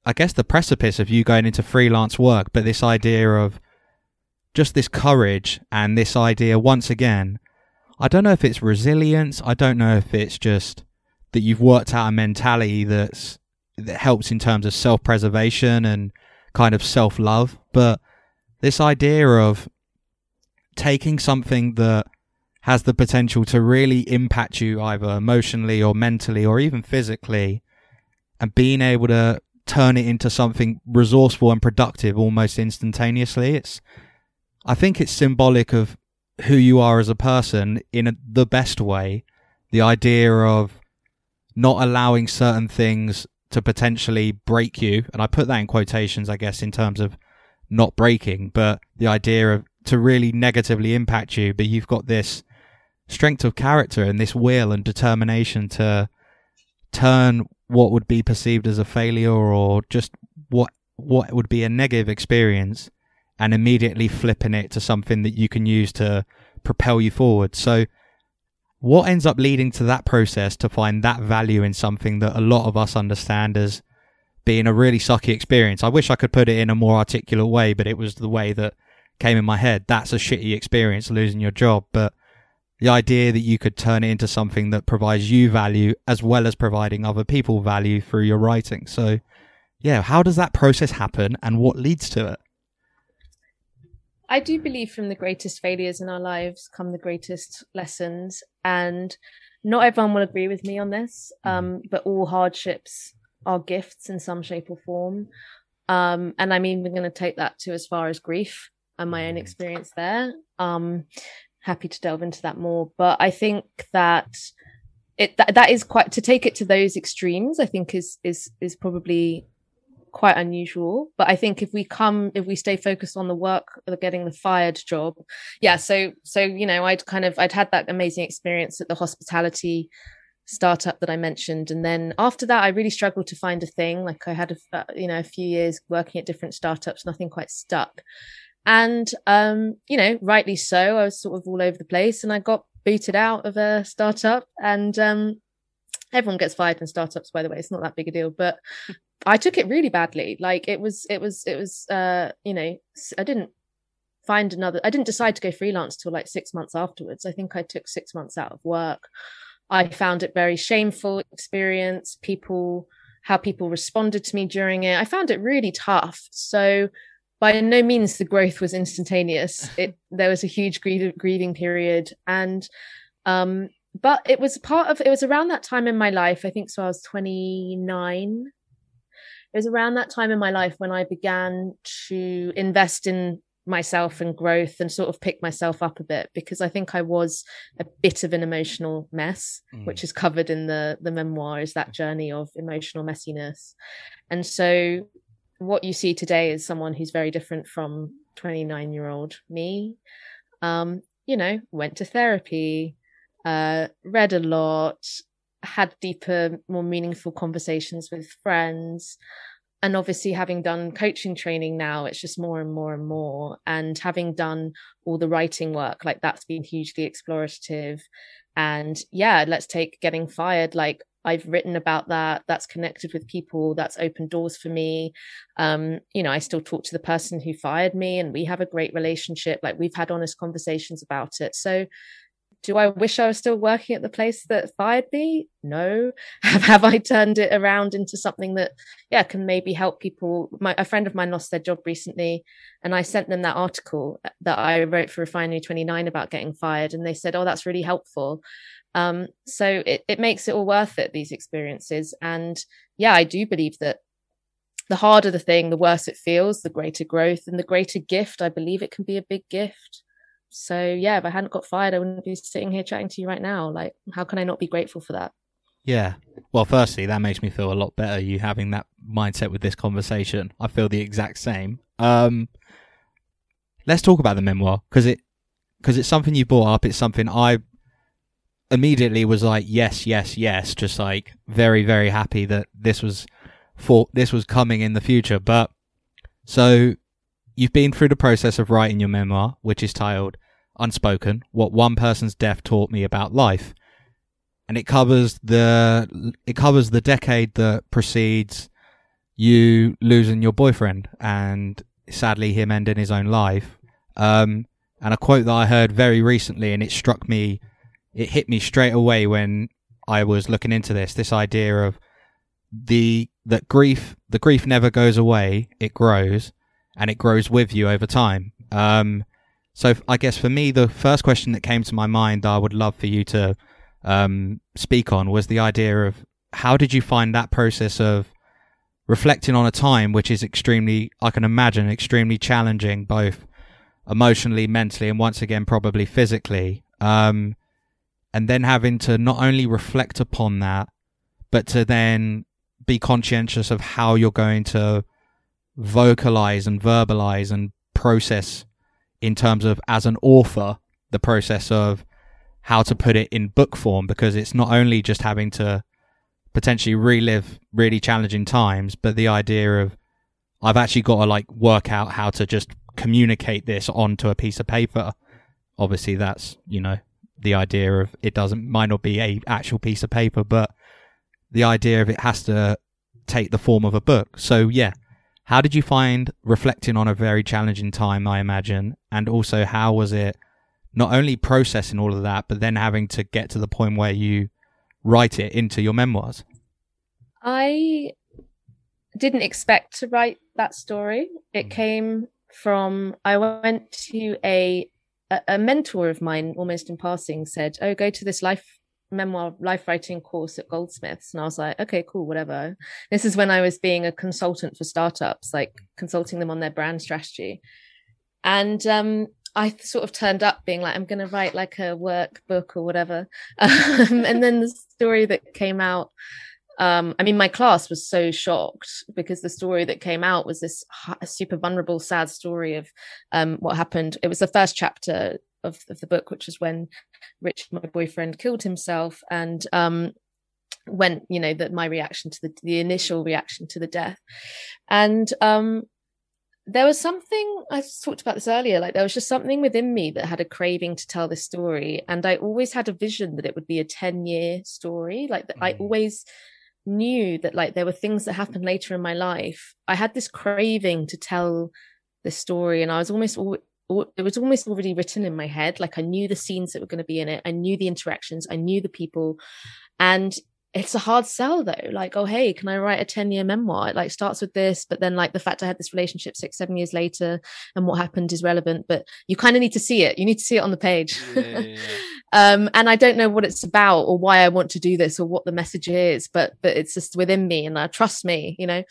I guess, the precipice of you going into freelance work, but this idea of just this courage and this idea once again. I don't know if it's resilience. I don't know if it's just that you've worked out a mentality that's that helps in terms of self preservation and kind of self love. But this idea of taking something that has the potential to really impact you either emotionally or mentally or even physically and being able to turn it into something resourceful and productive almost instantaneously it's i think it's symbolic of who you are as a person in a, the best way the idea of not allowing certain things to potentially break you. And I put that in quotations, I guess, in terms of not breaking, but the idea of to really negatively impact you. But you've got this strength of character and this will and determination to turn what would be perceived as a failure or just what what would be a negative experience and immediately flipping it to something that you can use to propel you forward. So what ends up leading to that process to find that value in something that a lot of us understand as being a really sucky experience. I wish I could put it in a more articulate way, but it was the way that came in my head. That's a shitty experience losing your job, but the idea that you could turn it into something that provides you value as well as providing other people value through your writing. So, yeah, how does that process happen and what leads to it?
I do believe from the greatest failures in our lives come the greatest lessons. And not everyone will agree with me on this, mm. um, but all hardships are gifts in some shape or form. Um, and I'm even going to take that to as far as grief and my own experience there. Um, happy to delve into that more. But I think that it that, that is quite to take it to those extremes. I think is is is probably quite unusual. But I think if we come, if we stay focused on the work of getting the fired job, yeah. So, so you know, I'd kind of I'd had that amazing experience at the hospitality startup that I mentioned, and then after that, I really struggled to find a thing. Like I had a uh, you know a few years working at different startups, nothing quite stuck. And um, you know, rightly so, I was sort of all over the place, and I got booted out of a startup and um, everyone gets fired in startups by the way it's not that big a deal but i took it really badly. Like it was it was it was uh you know i didn't find another i didn't decide to go freelance till like six months afterwards. I think i took six months out of work. I found it very shameful experience people how people responded to me during it. I found it really tough. So by no means the growth was instantaneous. It there was a huge grieving period. And um but it was part of it was around that time in my life i think so i was 29 it was around that time in my life when i began to invest in myself and growth and sort of pick myself up a bit because i think i was a bit of an emotional mess mm. which is covered in the the memoir is that journey of emotional messiness and so what you see today is someone who's very different from 29 year old me um you know went to therapy uh, read a lot, had deeper, more meaningful conversations with friends. And obviously, having done coaching training now, it's just more and more and more. And having done all the writing work, like that's been hugely explorative. And yeah, let's take getting fired. Like I've written about that. That's connected with people. That's opened doors for me. Um, you know, I still talk to the person who fired me and we have a great relationship. Like we've had honest conversations about it. So do I wish I was still working at the place that fired me? No. Have, have I turned it around into something that, yeah, can maybe help people? My, a friend of mine lost their job recently, and I sent them that article that I wrote for Refinery 29 about getting fired, and they said, oh, that's really helpful. Um, so it, it makes it all worth it, these experiences. And yeah, I do believe that the harder the thing, the worse it feels, the greater growth and the greater gift. I believe it can be a big gift so yeah if i hadn't got fired i wouldn't be sitting here chatting to you right now. Like how can i not be grateful for that?
Yeah. Well firstly that makes me feel a lot better you having that mindset with this conversation. I feel the exact same. Um let's talk about the memoir because it because it's something you brought up. It's something i immediately was like yes yes yes just like very very happy that this was for this was coming in the future. But so You've been through the process of writing your memoir, which is titled Unspoken What One Person's Death Taught Me About Life. And it covers the it covers the decade that precedes you losing your boyfriend and sadly him ending his own life. Um, and a quote that I heard very recently and it struck me it hit me straight away when I was looking into this, this idea of the that grief the grief never goes away, it grows and it grows with you over time. Um, so I guess for me, the first question that came to my mind that I would love for you to um, speak on was the idea of how did you find that process of reflecting on a time which is extremely, I can imagine, extremely challenging, both emotionally, mentally, and once again, probably physically. Um, and then having to not only reflect upon that, but to then be conscientious of how you're going to vocalize and verbalize and process in terms of as an author the process of how to put it in book form because it's not only just having to potentially relive really challenging times but the idea of I've actually got to like work out how to just communicate this onto a piece of paper. Obviously that's you know the idea of it doesn't might not be a actual piece of paper but the idea of it has to take the form of a book. So yeah how did you find reflecting on a very challenging time, I imagine? And also, how was it not only processing all of that, but then having to get to the point where you write it into your memoirs?
I didn't expect to write that story. It mm. came from, I went to a, a mentor of mine almost in passing said, Oh, go to this life memoir life writing course at Goldsmiths. And I was like, okay, cool, whatever. This is when I was being a consultant for startups, like consulting them on their brand strategy. And um, I sort of turned up being like, I'm going to write like a workbook or whatever. Um, and then the story that came out, um, I mean, my class was so shocked because the story that came out was this super vulnerable, sad story of um, what happened. It was the first chapter of, of the book, which is when Rich, my boyfriend, killed himself, and um, when you know that my reaction to the the initial reaction to the death, and um, there was something I talked about this earlier. Like there was just something within me that had a craving to tell this story, and I always had a vision that it would be a ten year story. Like that, mm. I always knew that like there were things that happened later in my life. I had this craving to tell this story, and I was almost it was almost already written in my head. Like I knew the scenes that were going to be in it, I knew the interactions, I knew the people, and it's a hard sell though like oh hey can i write a 10 year memoir it like starts with this but then like the fact i had this relationship six seven years later and what happened is relevant but you kind of need to see it you need to see it on the page yeah, yeah, yeah. um and i don't know what it's about or why i want to do this or what the message is but but it's just within me and i uh, trust me you know?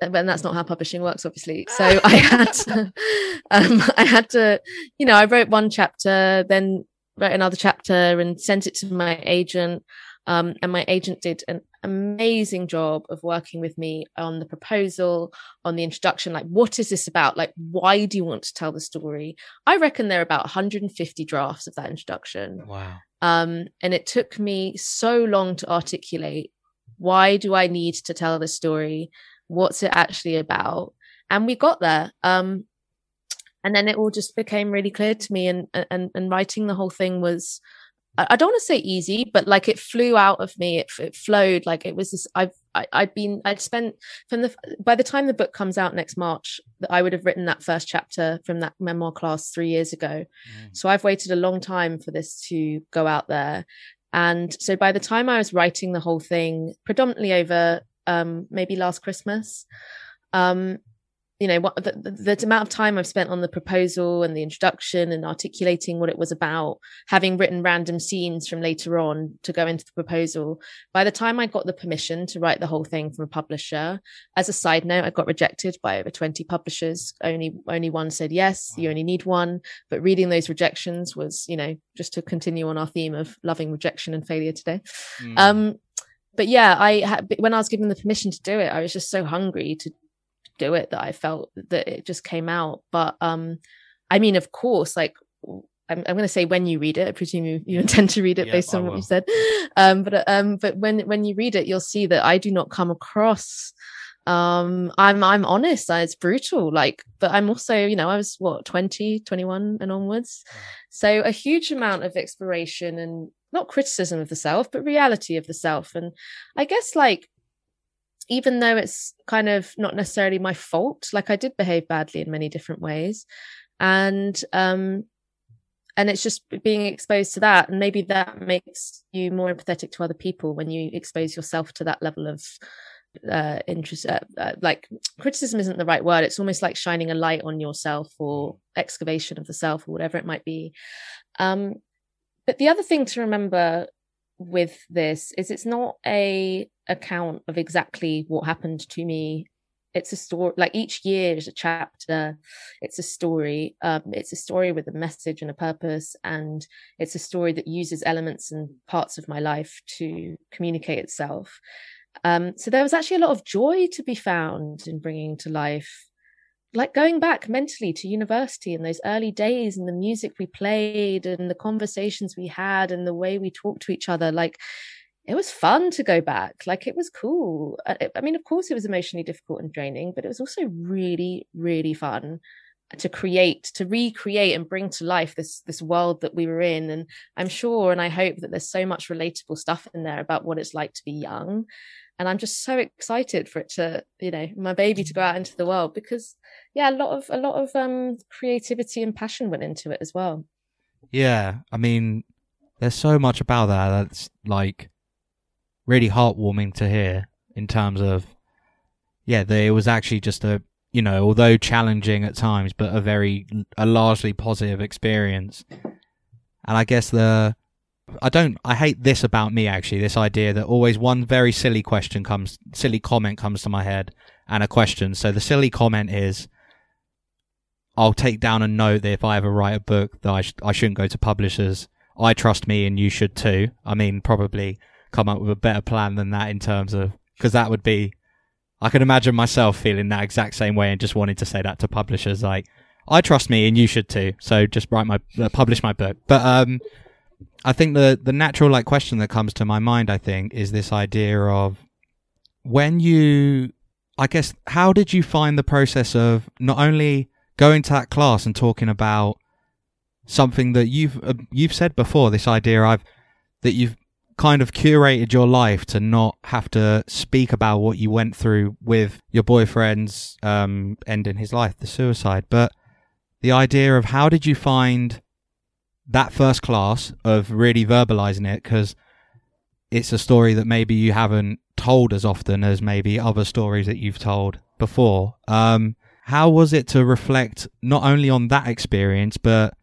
And that's not how publishing works obviously. So i had to, um i had to you know i wrote one chapter then wrote another chapter and sent it to my agent um, and my agent did an amazing job of working with me on the proposal, on the introduction. Like, what is this about? Like, why do you want to tell the story? I reckon there are about 150 drafts of that introduction.
Wow.
Um, and it took me so long to articulate why do I need to tell this story? What's it actually about? And we got there. Um, and then it all just became really clear to me and and and writing the whole thing was I don't want to say easy, but like it flew out of me. It, it flowed like it was this. I've I, have i had been I'd spent from the by the time the book comes out next March, I would have written that first chapter from that memoir class three years ago. Mm. So I've waited a long time for this to go out there, and so by the time I was writing the whole thing, predominantly over um, maybe last Christmas, um, you know what the, the, the, amount of time i've spent on the proposal and the introduction and articulating what it was about having written random scenes from later on to go into the proposal by the time i got the permission to write the whole thing from a publisher as a side note i got rejected by over 20 publishers. Only only one said yes. You only need one. But reading those rejections was you know just to continue on our theme of loving rejection and failure today. Mm. um but yeah i had when i was given the permission to do it i was just so hungry to do it that I felt that it just came out. But um, I mean, of course, like I'm, I'm going to say when you read it, I presume you, you intend to read it based on what you said. Um, but um, but when when you read it, you'll see that I do not come across. Um, I'm I'm honest. It's brutal. Like, but I'm also, you know, I was what 20, 21 and onwards. So a huge amount of exploration and not criticism of the self, but reality of the self. And I guess like even though it's kind of not necessarily my fault like i did behave badly in many different ways. And um and it's just being exposed to that and maybe that makes you more empathetic to other people when you expose yourself to that level of uh interest uh, uh, like criticism isn't the right word. It's almost like shining a light on yourself or excavation of the self or whatever it might be. Um but the other thing to remember with this is it's not a account of exactly what happened to me. It's a story like each year is a chapter. It's a story. Um, it's a story with a message and a purpose and it's a story that uses elements and parts of my life to communicate itself. Um, so there was actually a lot of joy to be found in bringing to life like going back mentally to university and those early days and the music we played and the conversations we had and the way we talked to each other like it was fun to go back. Like it was cool. Uh, i mean of course it was emotionally difficult and draining but it was also really really fun to create to recreate and bring to life this this world that we were in. And i'm sure and i hope that there's so much relatable stuff in there about what it's like to be young and i'm just so excited for it to you know my baby to go out into the world because yeah a lot of a lot of um creativity and passion went into it as well.
Yeah i mean there's so much about that that's like really heartwarming to hear in terms of yeah that it was actually just a you know although challenging at times but a very a largely positive experience. And i guess the I don't. I hate this about me actually. This idea that always one very silly question comes, silly comment comes to my head, and a question. So the silly comment is, I'll take down a note that if I ever write a book that I sh- I shouldn't go to publishers. I trust me, and you should too. I mean, probably come up with a better plan than that in terms of because that would be. I can imagine myself feeling that exact same way and just wanting to say that to publishers, like, I trust me, and you should too. So just write my uh, publish my book. But um I think the the natural like question that comes to my mind, I think, is this idea of when you I guess how did you find the process of not only going to that class and talking about something that you've uh, you've said before this idea I've that you've kind of curated your life to not have to speak about what you went through with your boyfriend's um, ending his life, the suicide. But the idea of how did you find that first class of really verbalizing it? Because it's a story that maybe you haven't told as often as maybe other stories that you've told before. Um, how was it to reflect not only on that experience, but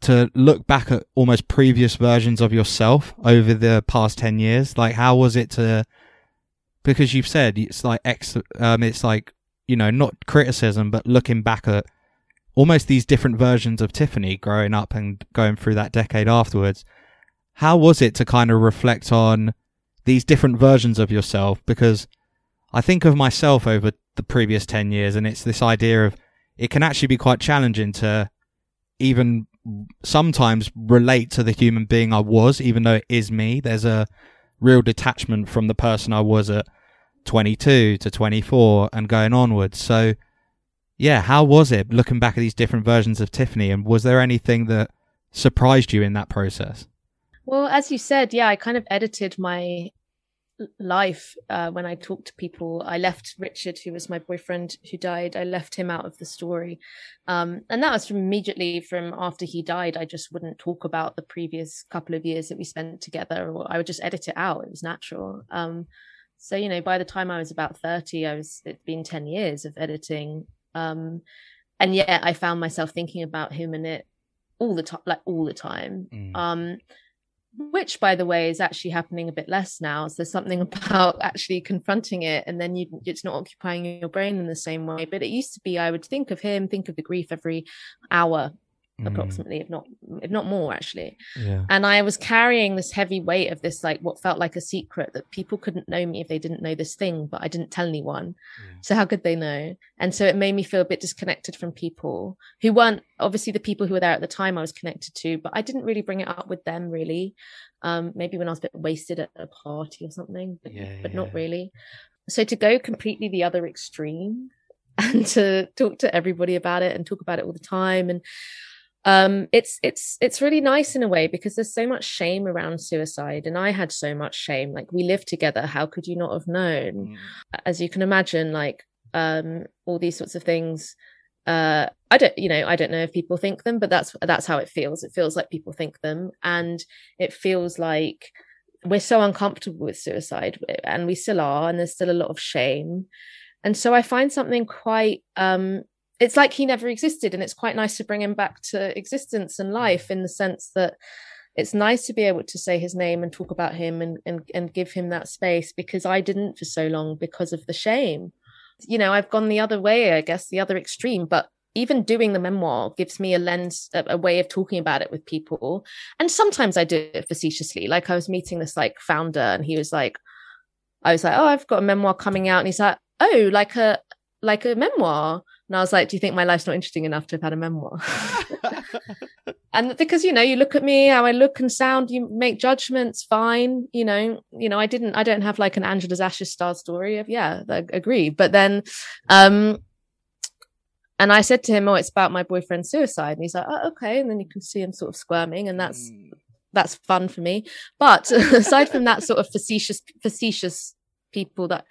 to look back at almost previous versions of yourself over the past 10 years like how was it to because you've said it's like ex um it's like you know not criticism but looking back at almost these different versions of Tiffany growing up and going through that decade afterwards how was it to kind of reflect on these different versions of yourself because I think of myself over the previous 10 years and it's this idea of it can actually be quite challenging to even sometimes relate to the human being I was, even though it is me. There's a real detachment from the person I was at 22 to 24 and going onwards. So, yeah, how was it looking back at these different versions of Tiffany? And was there anything that surprised you in that process?
Well, as you said, yeah, I kind of edited my life uh, when I talked to people. I left Richard, who was my boyfriend who died. I left him out of the story, um, and that was from immediately from after he died. I just wouldn't talk about the previous couple of years that we spent together, or I would just edit it out. It was natural. Um, so you know, by the time I was about thirty, I was it'd been ten years of editing, um, and yet I found myself thinking about him in it all the time, like all the time. Mm. Um, which by the way is actually happening a bit less now so there's something about actually confronting it and then you it's not occupying your brain in the same way but it used to be i would think of him think of the grief every hour mm. approximately, if not if not more actually. Yeah. And I was carrying this heavy weight of this like what felt like a secret that people couldn't know me if they didn't know this thing, but I didn't tell anyone. Yeah. So how could they know? And so it made me feel a bit disconnected from people who weren't obviously the people who were there at the time I was connected to, but I didn't really bring it up with them really. Um, maybe when I was a bit wasted at a party or something, but, yeah, but not really. So to go completely the other extreme and to talk to everybody about it and talk about it all the time and um it's it's it's really nice in a way because there's so much shame around suicide and i had so much shame like we lived together how could you not have known? Mm. as you can imagine like um all these sorts of things uh i don't you know i don't know if people think them but that's that's how it feels. It feels like people think them and it feels like we're so uncomfortable with suicide and we still are and there's still a lot of shame. And so i find something quite um it's like he never existed and it's quite nice to bring him back to existence and life in the sense that it's nice to be able to say his name and talk about him and, and and give him that space because I didn't for so long because of the shame. You know, I've gone the other way, I guess, the other extreme, but even doing the memoir gives me a lens, a, way of talking about it with people. And sometimes I do it facetiously. Like I was meeting this like founder and he was like, I was like, oh, I've got a memoir coming out. And he's like, oh, like a, like a memoir. And I was like, do you think my life's not interesting enough to have had a memoir? and because, you know, you look at me, how I look and sound, you make judgments, fine. You know, you know, I didn't, I don't have like an Angela's Ashes star story of, yeah, I agree. But then, um, and I said to him, oh, it's about my boyfriend's suicide. And he's like, oh, okay. And then you can see him sort of squirming and that's, mm. that's fun for me. But aside from that sort of facetious, facetious people that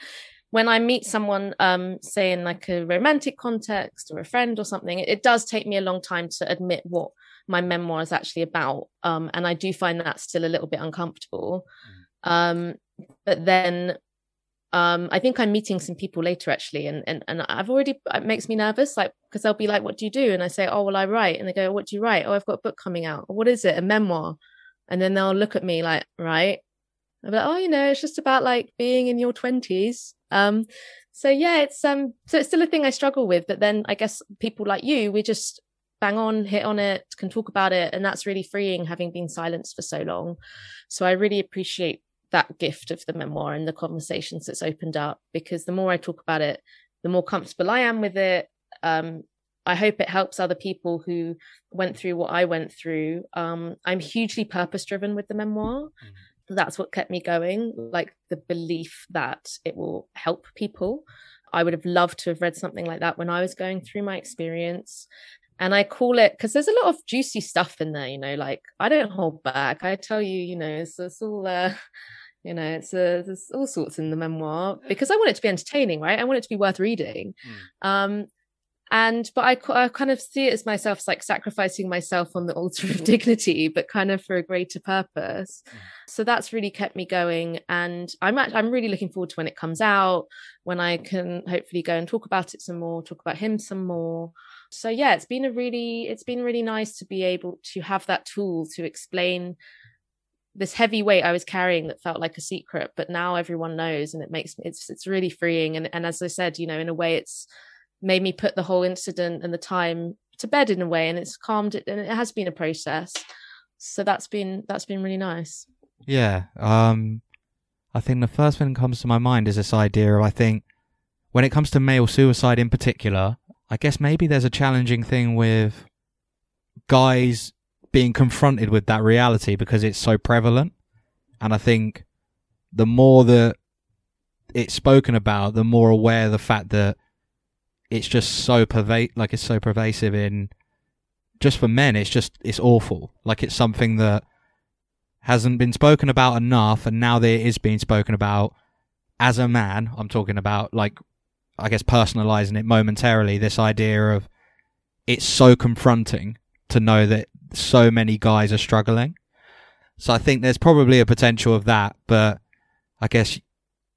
when I meet someone, um, say in like a romantic context or a friend or something, it, it, does take me a long time to admit what my memoir is actually about. Um, and I do find that still a little bit uncomfortable. Mm. Um, but then um, I think I'm meeting some people later actually, and and and I've already it makes me nervous, like because they'll be like, "What do you do?" And I say, "Oh, well, I write." And they go, "What do you write?" "Oh, I've got a book coming out." "What is it?" "A memoir." And then they'll look at me like, "Right." I'll be like, "Oh, you know, it's just about like being in your twenties um, so yeah, it's um, so it's still a thing I struggle with. But then I guess people like you, we just bang on, hit on it, can talk about it, and that's really freeing, having been silenced for so long. So I really appreciate that gift of the memoir and the conversations that's opened up because the more I talk about it, the more comfortable I am with it. Um, I hope it helps other people who went through what I went through. Um, I'm hugely purpose driven with the memoir. That's what kept me going like the belief that it will help people I would have loved to have read something like that when I was going through my experience. And I call it because there's a lot of juicy stuff in there, you know, like I don't hold back. I tell you, you know, it's, it's all, uh, you know, it's uh, there's all sorts in the memoir because I want it to be entertaining, right? I want it to be worth reading. Mm. Um, and but I, I kind of see it as myself as like sacrificing myself on the altar of dignity but kind of for a greater purpose mm. so that's really kept me going and i'm actually, i'm really looking forward to when it comes out when i can hopefully go and talk about it some more talk about him some more so yeah it's been a really it's been really nice to be able to have that tool to explain this heavy weight I was carrying that felt like a secret, but now everyone knows, and it makes it's it's really freeing. And and as I said, you know, in a way, it's made me put the whole incident and the time to bed in a way and it's calmed it and it has been a process. So that's been that's been really nice.
Yeah um i think the first thing that comes to my mind is this idea of i think when it comes to male suicide in particular i guess maybe there's a challenging thing with guys being confronted with that reality because it's so prevalent. And i think the more that it's spoken about the more aware the fact that it's just so pervade like it's so pervasive in just for men it's just it's awful. Like it's something that hasn't been spoken about enough and now that it is being spoken about as a man i'm talking about like i guess personalizing it momentarily this idea of it's so confronting to know that so many guys are struggling. So i think there's probably a potential of that but i guess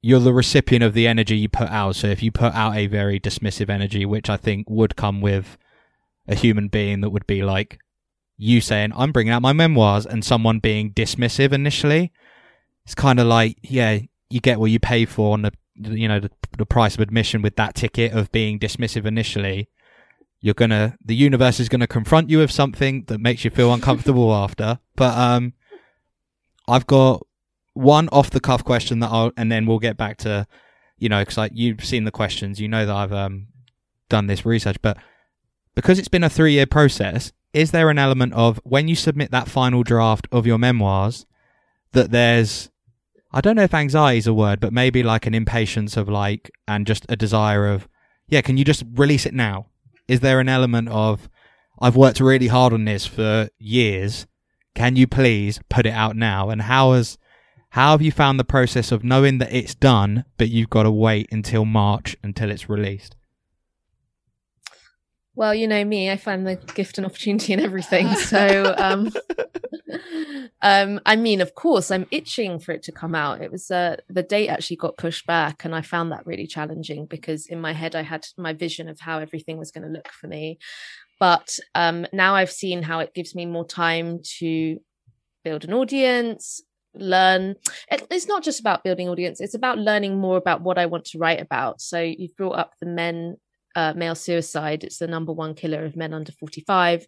you're the recipient of the energy you put out. So if you put out a very dismissive energy, which I think would come with a human being that would be like you saying, I'm bringing out my memoirs and someone being dismissive initially, it's kind of like, yeah, you get what you pay for on the, you know, the, the price of admission with that ticket of being dismissive initially. You're gonna, the universe is gonna confront you with something that makes you feel uncomfortable after. But, um, I've got one off the cuff question that I'll, and then we'll get back to, you know, because like you've seen the questions, you know that I've um done this research, but because it's been a three year process, is there an element of when you submit that final draft of your memoirs that there's I don't know if anxiety is a word, but maybe like an impatience of like and just a desire of yeah, can you just release it now? Is there an element of I've worked really hard on this for years. Can you please put it out now? And how has how have you found the process of knowing that it's done, but you've got to wait until March until it's released?
Well, you know me, I find the gift and opportunity in everything. So, um, um, I mean, of course, I'm itching for it to come out. It was uh, the date actually got pushed back, and I found that really challenging because in my head I had my vision of how everything was going to look for me. But um, now I've seen how it gives me more time to build an audience, learn it's not just about building audience it's about learning more about what i want to write about. So you've brought up the men uh, male suicide it's the number one killer of men under 45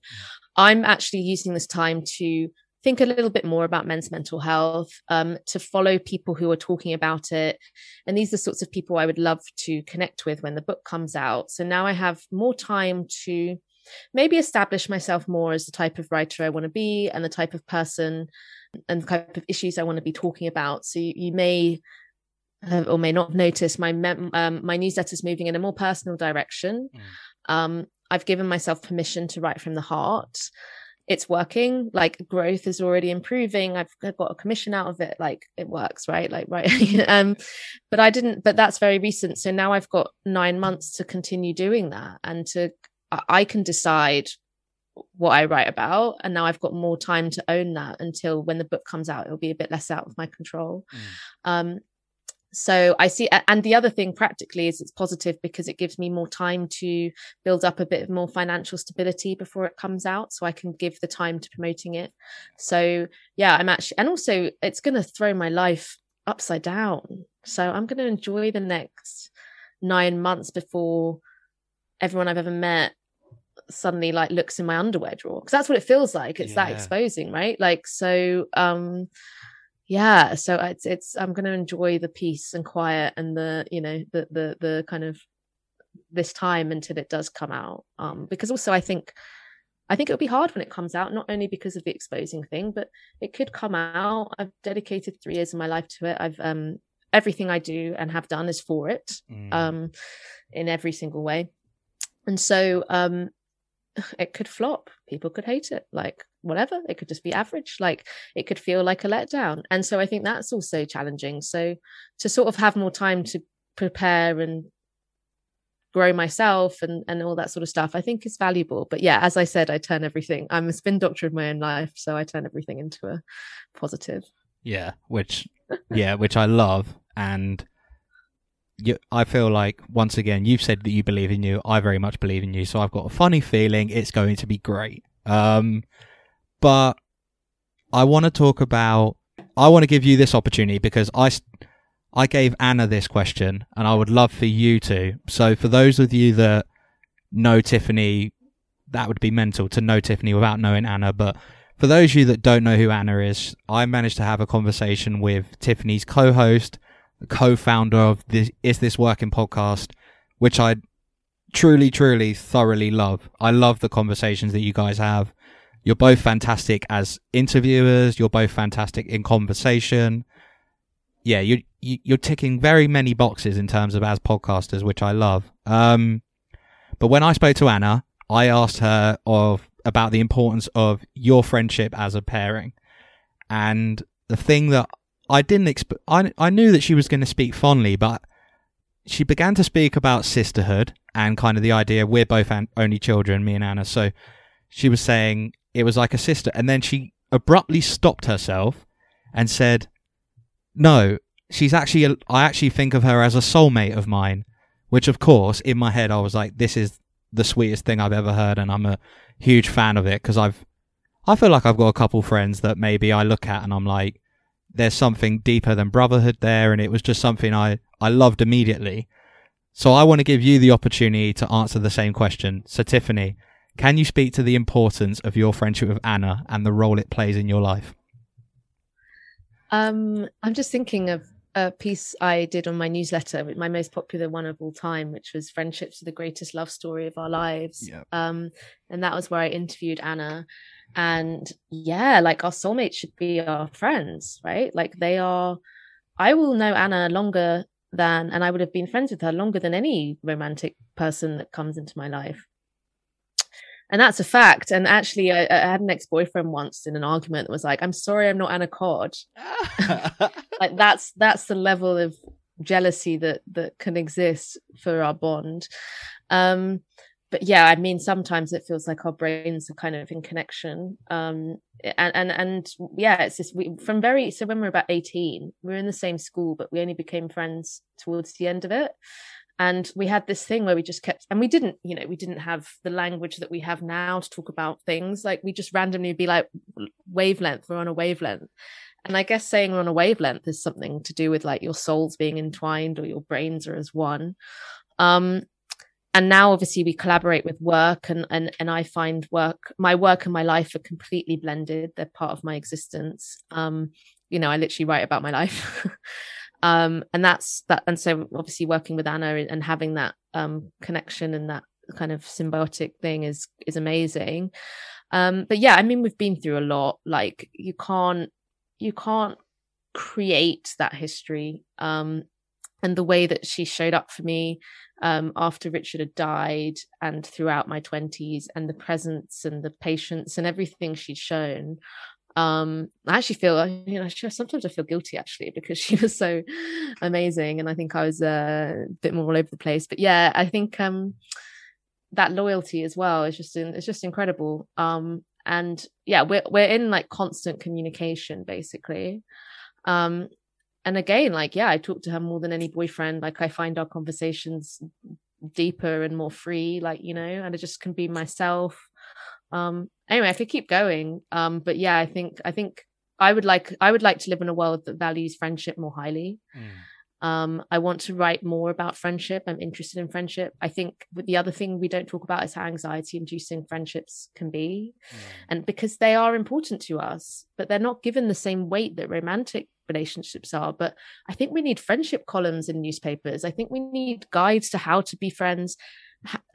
i'm actually using this time to think a little bit more about men's mental health um, to follow people who are talking about it. And these are the sorts of people i would love to connect with when the book comes out. So now i have more time to maybe establish myself more as the type of writer i want to be and the type of person and the type of issues I want to be talking about. So you, you may have, or may not have noticed my mem- um, my newsletter is moving in a more personal direction. Mm. Um, I've given myself permission to write from the heart. It's working. Like growth is already improving. I've, I've got a commission out of it. Like it works, right? Like right. um, but I didn't. But that's very recent. So now I've got nine months to continue doing that, and to I can decide what I write about. And now I've got more time to own that until when the book comes out, it'll be a bit less out of my control. Mm. Um, so I see, and the other thing practically is it's positive because it gives me more time to build up a bit more financial stability before it comes out. So I can give the time to promoting it. So yeah, I'm actually, and also it's going to throw my life upside down. So I'm going to enjoy the next nine months before everyone I've ever met suddenly like looks in my underwear drawer because that's what it feels like it's yeah. that exposing right like so um yeah so it's it's i'm going to enjoy the peace and quiet and the you know the the the kind of this time until it does come out um because also i think i think it'll be hard when it comes out not only because of the exposing thing but it could come out i've dedicated three years of my life to it i've um everything I do and have done is for it, mm. um, in every single way. And so, um, it could flop. People could hate it. Like whatever. It could just be average. Like it could feel like a letdown. And so I think that's also challenging. So to sort of have more time to prepare and grow myself and and all that sort of stuff i think is valuable but yeah as i said i turn everything i'm a spin doctor of my own life so i turn everything into a positive
yeah which yeah which i love and you, i feel like once again you've said that you believe in you i very much believe in you so i've got a funny feeling it's going to be great um but i want to talk about i want to give you this opportunity because i I gave Anna this question, and I would love for you to. So, for those of you that know Tiffany, that would be mental to know Tiffany without knowing Anna. But for those of you that don't know who Anna is, I managed to have a conversation with Tiffany's co-host, the co-founder of this Is This Working podcast, which I truly, truly, thoroughly love. I love the conversations that you guys have. You're both fantastic as interviewers. You're both fantastic in conversation. Yeah, you you're ticking very many boxes in terms of as podcasters, which I love. Um, but when I spoke to Anna, I asked her of about the importance of your friendship as a pairing, and the thing that I didn't expect, I I knew that she was going to speak fondly, but she began to speak about sisterhood and kind of the idea we're both an- only children, me and Anna. So she was saying it was like a sister, and then she abruptly stopped herself and said, "No, she's actually a, I actually think of her as a soulmate of mine, which of course in my head I was like, this is the sweetest thing I've ever heard, and I'm a huge fan of it because I've I feel like I've got a couple friends that maybe I look at and I'm like, there's something deeper than brotherhood there, and it was just something I I loved immediately. So I want to give you the opportunity to answer the same question. So Tiffany, can you speak to the importance of your friendship with Anna and the role it plays in your life?
Um, I'm just thinking of a piece I did on my newsletter, my most popular one of all time, which was "Friendships are the greatest love story of our lives." Yep. Um, and that was where I interviewed Anna, and yeah, like our soulmates should be our friends, right? Like they are. I will know Anna longer than, and I would have been friends with her longer than any romantic person that comes into my life and that's a fact. And actually, I, I had an ex boyfriend once in an argument that was like, "I'm sorry, I'm not Anna Cod." like that's that's the level of jealousy that that can exist for our bond. Um, but yeah, I mean, sometimes it feels like our brains are kind of in connection. Um, and and and yeah, it's just we from very so when we were about eighteen, we were in the same school, but we only became friends towards the end of it. And we had this thing where we just kept and we didn't you know we didn't have the language that we have now to talk about things. Like we just randomly be like wavelength we're on a wavelength. And i guess saying we're on a wavelength is something to do with like your souls being entwined or your brains are as one. Um and now obviously we collaborate with work and and and i find work my work and my life are completely blended. They're part of my existence. Um you know i literally write about my life. Um, and that's that and so obviously working with anna and having that um, connection and that kind of symbiotic thing is is amazing. Um, but yeah i mean we've been through a lot. Like you can't you can't create that history um, and the way that she showed up for me um, after Richard had died and throughout my 20s and the presence and the patience and everything she'd shown um i actually feel you know sometimes i feel guilty actually because she was so amazing and i think i was uh, a bit more all over the place. But yeah i think um that loyalty as well is just in, it's just incredible. Um and yeah we're we're in like constant communication basically. Um and again like yeah i talk to her more than any boyfriend. Like i find our conversations deeper and more free like you know and i just can be myself. Um anyway i could keep going. Um but yeah i think i think i would like i would like to live in a world that values friendship more highly. Mm. um i want to write more about friendship. I'm interested in friendship. I think the other thing we don't talk about is how anxiety inducing friendships can be. Mm. and because they are important to us but they're not given the same weight that romantic relationships are but i think we need friendship columns in newspapers. I think we need guides to how to be friends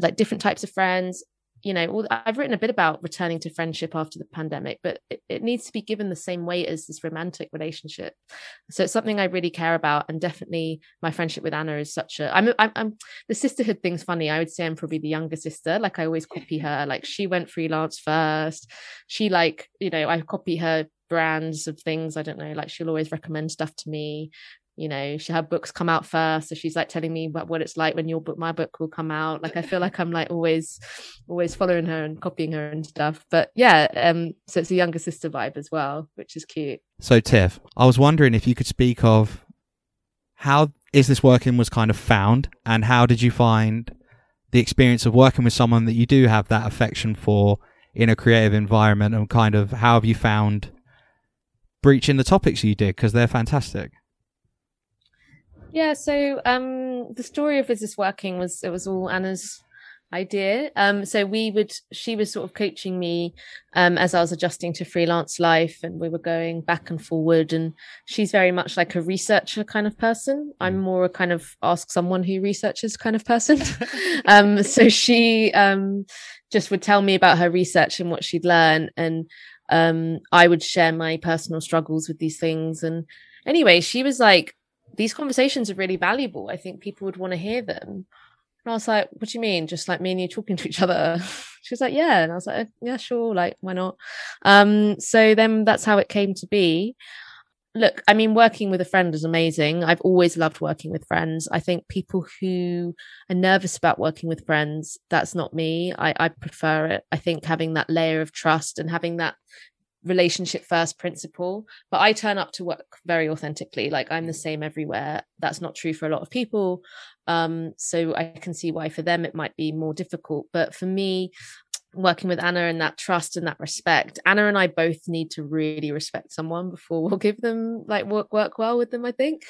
like different types of friends you know, I've written a bit about returning to friendship after the pandemic, but it, it, needs to be given the same weight as this romantic relationship. So it's something I really care about, and definitely my friendship with Anna is such a. I'm, I'm, I'm the sisterhood thing's funny. I would say I'm probably the younger sister. Like I always copy her. Like she went freelance first. She like, you know, I copy her brands of things. I don't know. Like she'll always recommend stuff to me you know she had books come out first so she's like telling me about what it's like when your book my book will come out. Like i feel like i'm like always always following her and copying her and stuff. But yeah um so it's a younger sister vibe as well which is cute.
So tiff i was wondering if you could speak of how is this working was kind of found and how did you find the experience of working with someone that you do have that affection for in a creative environment and kind of how have you found breaching the topics you did? Because they're fantastic
yeah, so um, the story of is this working was it was all Anna's idea. Um, so we would she was sort of coaching me um, as I was adjusting to freelance life, and we were going back and forward. And she's very much like a researcher kind of person. I'm mm. more a kind of ask someone who researches kind of person. um, so she um, just would tell me about her research and what she'd learn, and um, I would share my personal struggles with these things. And anyway, she was like these conversations are really valuable. I think people would want to hear them. And I was like, what do you mean? Just like me and you talking to each other? she was like, yeah. And I was like, yeah, sure. Like, why not? Um, so then that's how it came to be. Look, I mean, working with a friend is amazing. I've always loved working with friends. I think people who are nervous about working with friends, that's not me. I, I prefer it. I think having that layer of trust and having that relationship first principle but i turn up to work very authentically. Like i'm the same everywhere. That's not true for a lot of people. Um so i can see why for them it might be more difficult. But for me working with anna and that trust and that respect anna and i both need to really respect someone before we'll give them like work work well with them i think.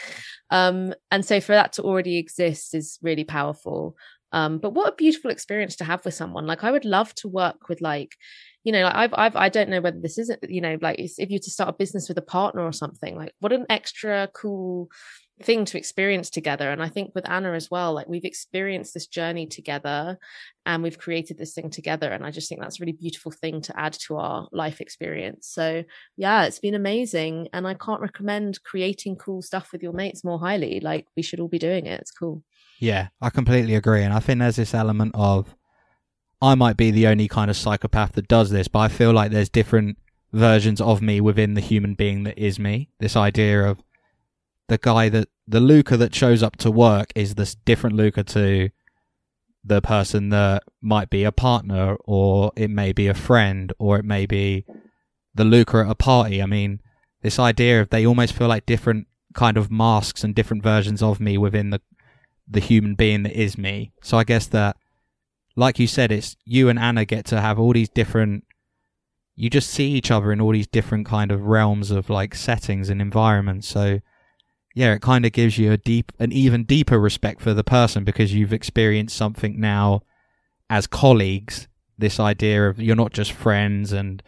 Um and so for that to already exist is really powerful. Um but what a beautiful experience to have with someone. Like i would love to work with like you know, like I've, I've, I don't know whether this isn't, you know, like if you to start a business with a partner or something, like what an extra cool thing to experience together. And I think with Anna as well, like we've experienced this journey together and we've created this thing together. And I just think that's a really beautiful thing to add to our life experience. So yeah, it's been amazing. And I can't recommend creating cool stuff with your mates more highly. Like we should all be doing it. It's cool.
Yeah, I completely agree. And I think there's this element of I might be the only kind of psychopath that does this, but I feel like there's different versions of me within the human being that is me. This idea of the guy that the Luca that shows up to work is this different Luca to the person that might be a partner or it may be a friend or it may be the Luca at a party. I mean, this idea of they almost feel like different kind of masks and different versions of me within the the human being that is me. So I guess that like you said, it's you and Anna get to have all these different. You just see each other in all these different kind of realms of like settings and environments. So, yeah, it kind of gives you a deep, an even deeper respect for the person because you've experienced something now as colleagues. This idea of you're not just friends and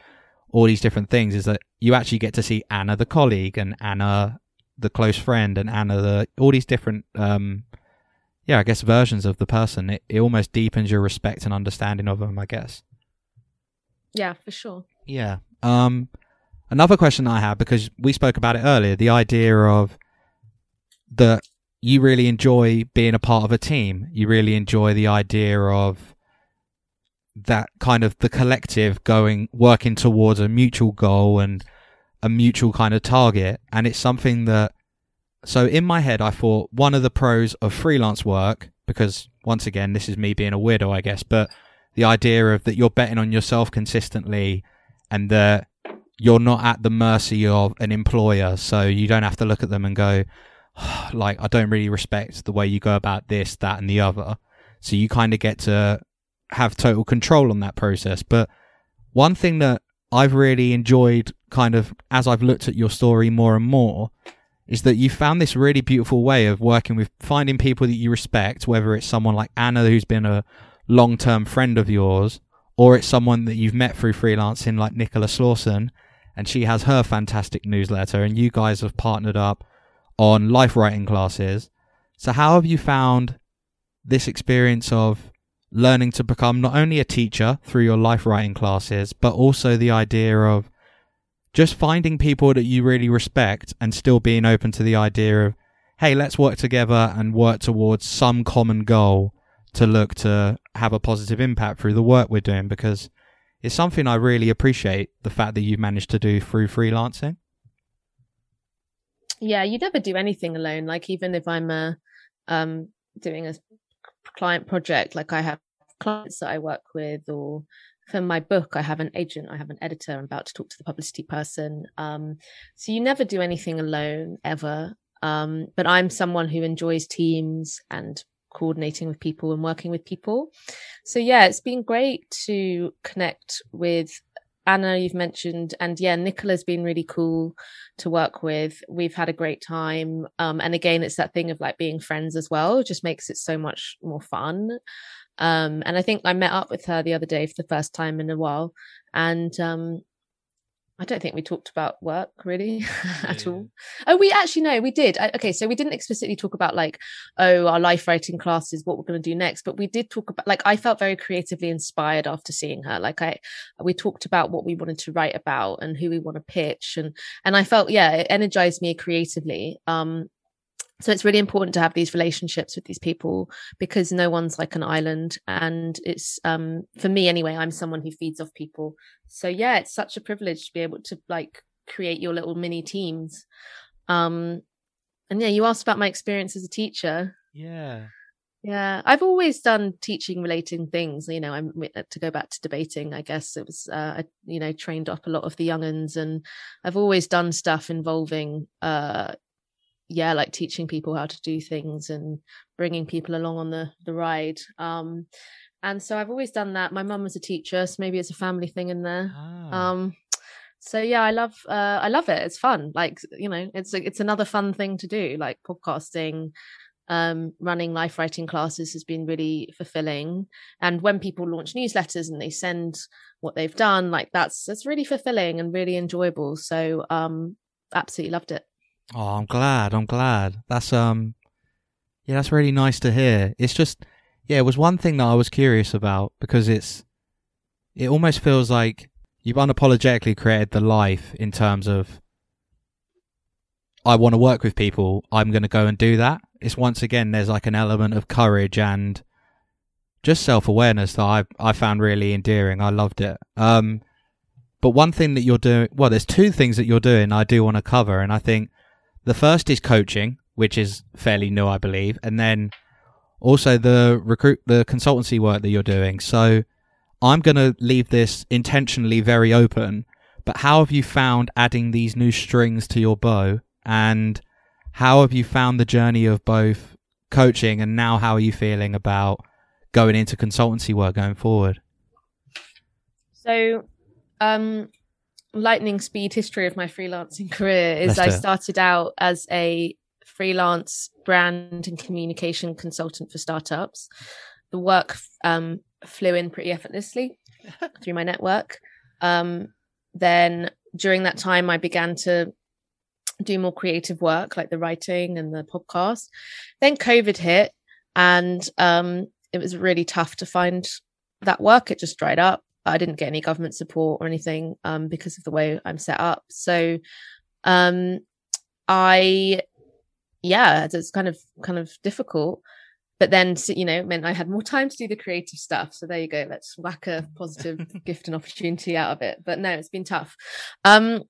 all these different things is that you actually get to see Anna the colleague and Anna the close friend and Anna the all these different um, yeah, I guess versions of the person. It, it almost deepens your respect and understanding of them, I guess.
Yeah, for sure.
Yeah. Um, another question I have because we spoke about it earlier, the idea of that you really enjoy being a part of a team. You really enjoy the idea of that kind of the collective going working towards a mutual goal and a mutual kind of target and it's something that so in my head, I thought one of the pros of freelance work, because once again, this is me being a weirdo, I guess, but the idea of that you're betting on yourself consistently and that you're not at the mercy of an employer. So you don't have to look at them and go, like, I don't really respect the way you go about this, that, and the other. So you kind of get to have total control on that process. But one thing that I've really enjoyed kind of as I've looked at your story more and more is that you found this really beautiful way of working with finding people that you respect, whether it's someone like Anna who's been a long term friend of yours, or it's someone that you've met through freelancing like Nicola Slawson, and she has her fantastic newsletter, and you guys have partnered up on life writing classes. So, how have you found this experience of learning to become not only a teacher through your life writing classes, but also the idea of just finding people that you really respect and still being open to the idea of, hey, let's work together and work towards some common goal to look to have a positive impact through the work we're doing because it's something I really appreciate the fact that you've managed to do through freelancing.
Yeah, you never do anything alone. Like even if I'm a um doing a client project, like I have clients that I work with or for my book, I have an agent, I have an editor, I'm about to talk to the publicity person. Um, so you never do anything alone ever. Um, but I'm someone who enjoys teams and coordinating with people and working with people. So yeah, it's been great to connect with Anna, you've mentioned, and yeah, Nicola's been really cool to work with. We've had a great time. Um, and again, it's that thing of like being friends as well, it just makes it so much more fun. Um, and I think I met up with her the other day for the first time in a while. And um, I don't think we talked about work really at all. Oh, we actually no, we did. Okay, so we didn't explicitly talk about like, oh, our life writing classes, what we're going to do next, but we did talk about like I felt very creatively inspired after seeing her. Like I, we talked about what we wanted to write about and who we want to pitch, and and I felt yeah, it energized me creatively. Um, so it's really important to have these relationships with these people because no one's like an island. And it's um for me anyway i'm someone who feeds off people. So yeah it's such a privilege to be able to like create your little mini teams. Um and yeah you asked about my experience as a teacher.
Yeah.
Yeah i've always done teaching relating things. You know i'm to go back to debating i guess it was uh I, you know trained up a lot of the younguns and i've always done stuff involving uh yeah like teaching people how to do things and bringing people along on the the ride um and so i've always done that. My mum was a teacher so maybe it's a family thing in there. Ah. um so yeah i love uh i love it. It's fun. Like you know it's it's another fun thing to do like podcasting um, running life writing classes has been really fulfilling. And when people launch newsletters and they send what they've done like that's that's really fulfilling and really enjoyable. So um absolutely loved it
Oh, I'm glad. I'm glad. That's um, yeah, that's really nice to hear. It's just, yeah, it was one thing that I was curious about because it's, it almost feels like you've unapologetically created the life in terms of, I want to work with people. I'm going to go and do that. It's once again, there's like an element of courage and just self awareness that I I found really endearing. I loved it. Um, but one thing that you're doing, well, there's two things that you're doing I do want to cover, and I think the first is coaching, which is fairly new, I believe, and then also the recruit the consultancy work that you're doing. So I'm going to leave this intentionally very open. But how have you found adding these new strings to your bow? And how have you found the journey of both coaching and now how are you feeling about going into consultancy work going forward?
So, um, lightning speed history of my freelancing career is I started out as a freelance brand and communication consultant for startups. The work um, flew in pretty effortlessly through my network. Um, then during that time, I began to do more creative work like the writing and the podcast. Then COVID hit, and um, it was really tough to find that work. It just dried up. I didn't get any government support or anything um, because of the way I'm set up. So um, I, yeah, it's kind of kind of difficult. But then, you know, it meant I had more time to do the creative stuff. So there you go. Let's whack a positive gift and opportunity out of it. But no, it's been tough. Um,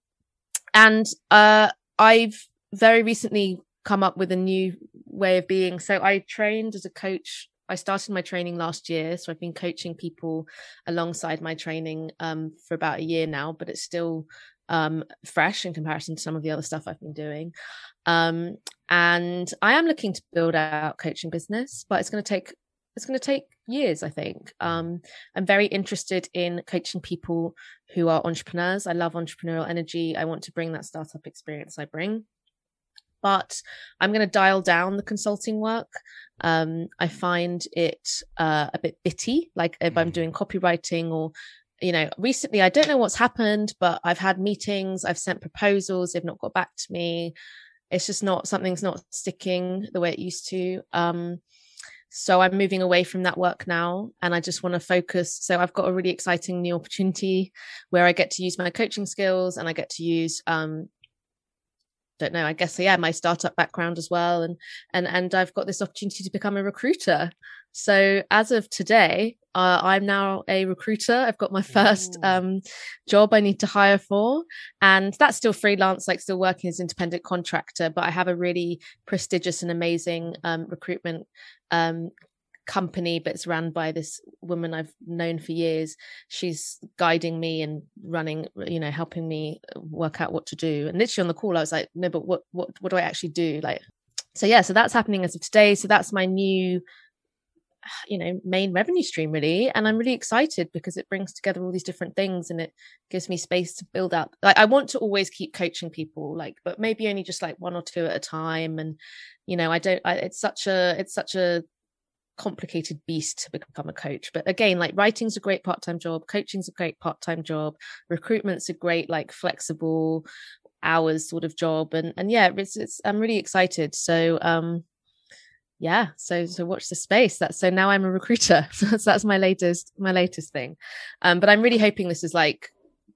and uh, I've very recently come up with a new way of being. So I trained as a coach I started my training last year, so I've been coaching people alongside my training um, for about a year now, but it's still um, fresh in comparison to some of the other stuff I've been doing. Um, and I am looking to build out coaching business, but it's going to take it's going to take years, I think. Um, I'm very interested in coaching people who are entrepreneurs. I love entrepreneurial energy. I want to bring that startup experience I bring but I'm going to dial down the consulting work. Um, I find it uh, a bit bitty, like if I'm mm. doing copywriting or, you know, recently, I don't know what's happened, but I've had meetings, I've sent proposals, they've not got back to me. It's just not, something's not sticking the way it used to. Um, so I'm moving away from that work now and I just want to focus. So I've got a really exciting new opportunity where I get to use my coaching skills and I get to use um don't know, I guess yeah, my startup background as well. And and and I've got this opportunity to become a recruiter. So as of today, uh, I'm now a recruiter. I've got my first um, job I need to hire for, and that's still freelance, like still working as independent contractor. But I have a really prestigious and amazing um, recruitment um, company, but it's run by this woman I've known for years. She's guiding me and running, you know, helping me work out what to do. And literally on the call, I was like, no, but what, what, what do I actually do? Like, so yeah, so that's happening as of today. So that's my new, you know, main revenue stream really. And I'm really excited because it brings together all these different things and it gives me space to build up. Like I want to always keep coaching people, like, but maybe only just like one or two at a time. And, you know, I don't, I, it's such a, it's such a complicated beast to become a coach. But again, like writing's a great part-time job, coaching's a great part-time job, recruitment's a great like flexible hours sort of job. And and yeah, it's, it's I'm really excited. So um yeah, so so watch the space. That's so now I'm a recruiter. so that's, that's my latest my latest thing. Um but I'm really hoping this is like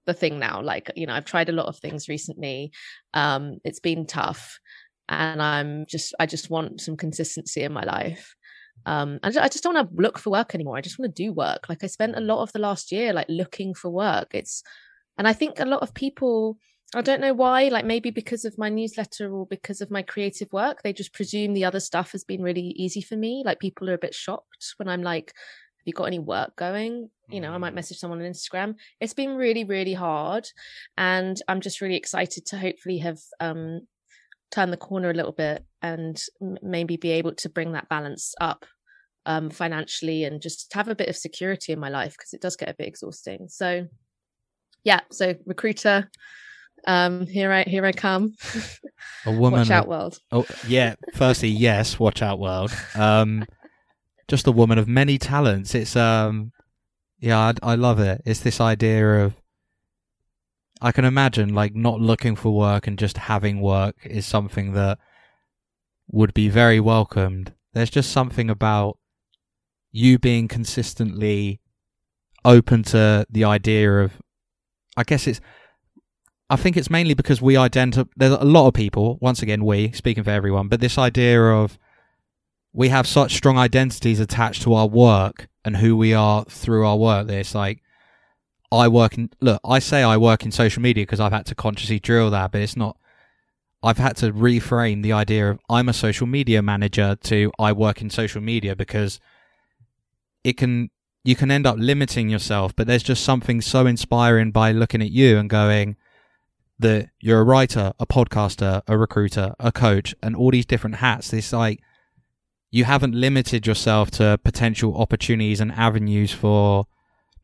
the thing now. Like, you know, I've tried a lot of things recently. Um, it's been tough and I'm just I just want some consistency in my life um and i just don't want to look for work anymore. I just want to do work. Like i spent a lot of the last year like looking for work. It's and i think a lot of people i don't know why like maybe because of my newsletter or because of my creative work they just presume the other stuff has been really easy for me. Like people are a bit shocked when i'm like have you got any work going? You know i might mm. message someone on instagram. It's been really really hard and i'm just really excited to hopefully have um turn the corner a little bit and maybe be able to bring that balance up um, financially and just have a bit of security in my life because it does get a bit exhausting. So, yeah, so recruiter, um, here I here I come.
A woman.
watch out, world.
Oh yeah. Firstly, yes, watch out, world. Um, just a woman of many talents. It's um, yeah, I, I love it. It's this idea of I can imagine like not looking for work and just having work is something that would be very welcomed. There's just something about you being consistently open to the idea of I guess it's I think it's mainly because we identify there's a lot of people, once again we, speaking for everyone, but this idea of we have such strong identities attached to our work and who we are through our work. It's like I work in look, I say I work in social media because I've had to consciously drill that, but it's not I've had to reframe the idea of I'm a social media manager to I work in social media because it can you can end up limiting yourself, but there's just something so inspiring by looking at you and going that you're a writer, a podcaster, a recruiter, a coach, and all these different hats. This like you haven't limited yourself to potential opportunities and avenues for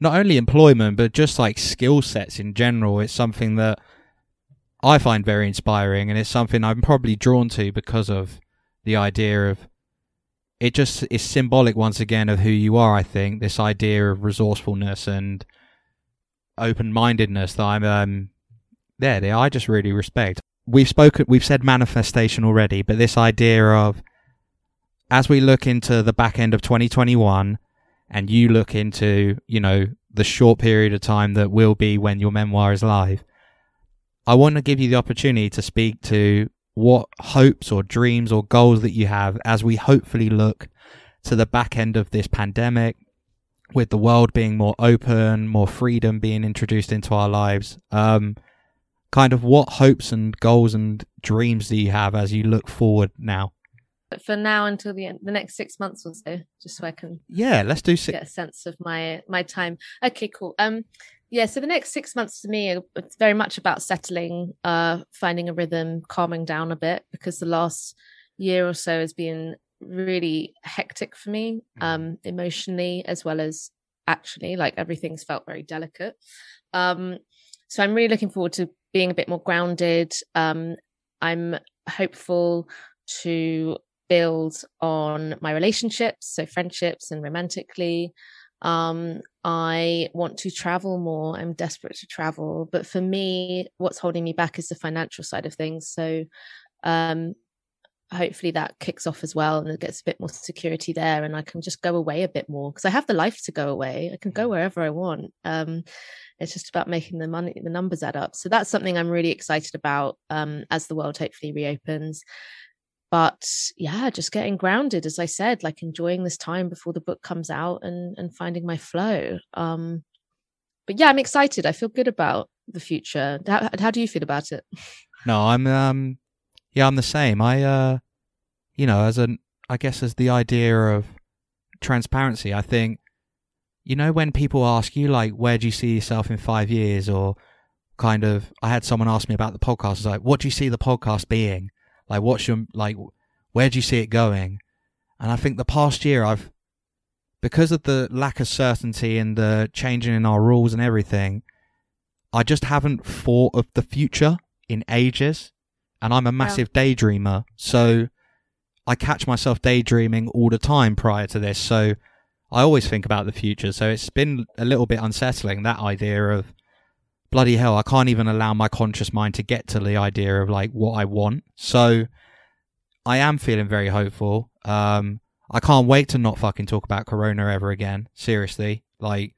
not only employment but just like skill sets in general. It's something that I find very inspiring, and it's something I'm probably drawn to because of the idea of it just is symbolic once again of who you are. I think this idea of resourcefulness and open mindedness that I'm um there. I just really respect. We've spoken, we've said manifestation already, but this idea of as we look into the back end of 2021 and you look into you know the short period of time that will be when your memoir is live. I want to give you the opportunity to speak to what hopes or dreams or goals that you have as we hopefully look to the back end of this pandemic with the world being more open, more freedom being introduced into our lives. Um, kind of what hopes and goals and dreams do you have as you look forward now?
For now until the end, the next six months or so, just so I can
yeah, let's do six.
Get a sense of my my time. Okay, cool. Um, yeah so the next six months to me it's very much about settling uh finding a rhythm calming down a bit because the last year or so has been really hectic for me mm. um emotionally as well as actually like everything's felt very delicate um so i'm really looking forward to being a bit more grounded um i'm hopeful to build on my relationships so friendships and romantically um, I want to travel more. I'm desperate to travel. But for me, what's holding me back is the financial side of things. So um, hopefully that kicks off as well and it gets a bit more security there and I can just go away a bit more because I have the life to go away. I can go mm. wherever I want. Um, it's just about making the money, the numbers add up. So that's something I'm really excited about um, as the world hopefully reopens. But yeah, just getting grounded, as I said, like enjoying this time before the book comes out and and finding my flow. Um, but yeah, I'm excited. I feel good about the future. How, how do you feel about it?
No, I'm um yeah, I'm the same. I, uh, you know, as an, I guess as the idea of transparency, I think, you know, when people ask you, like, where do you see yourself in five years? Or kind of, I had someone ask me about the podcast. I was like, what do you see the podcast being? Like, what's your, like, where do you see it going? And I think the past year I've, because of the lack of certainty and the changing in our rules and everything, I just haven't thought of the future in ages and I'm a massive yeah. daydreamer. So I catch myself daydreaming all the time prior to this. So I always think about the future. So it's been a little bit unsettling that idea of bloody hell, I can't even allow my conscious mind to get to the idea of like what I want. So I am feeling very hopeful. Um, I can't wait to not fucking talk about Corona ever again. Seriously. Like,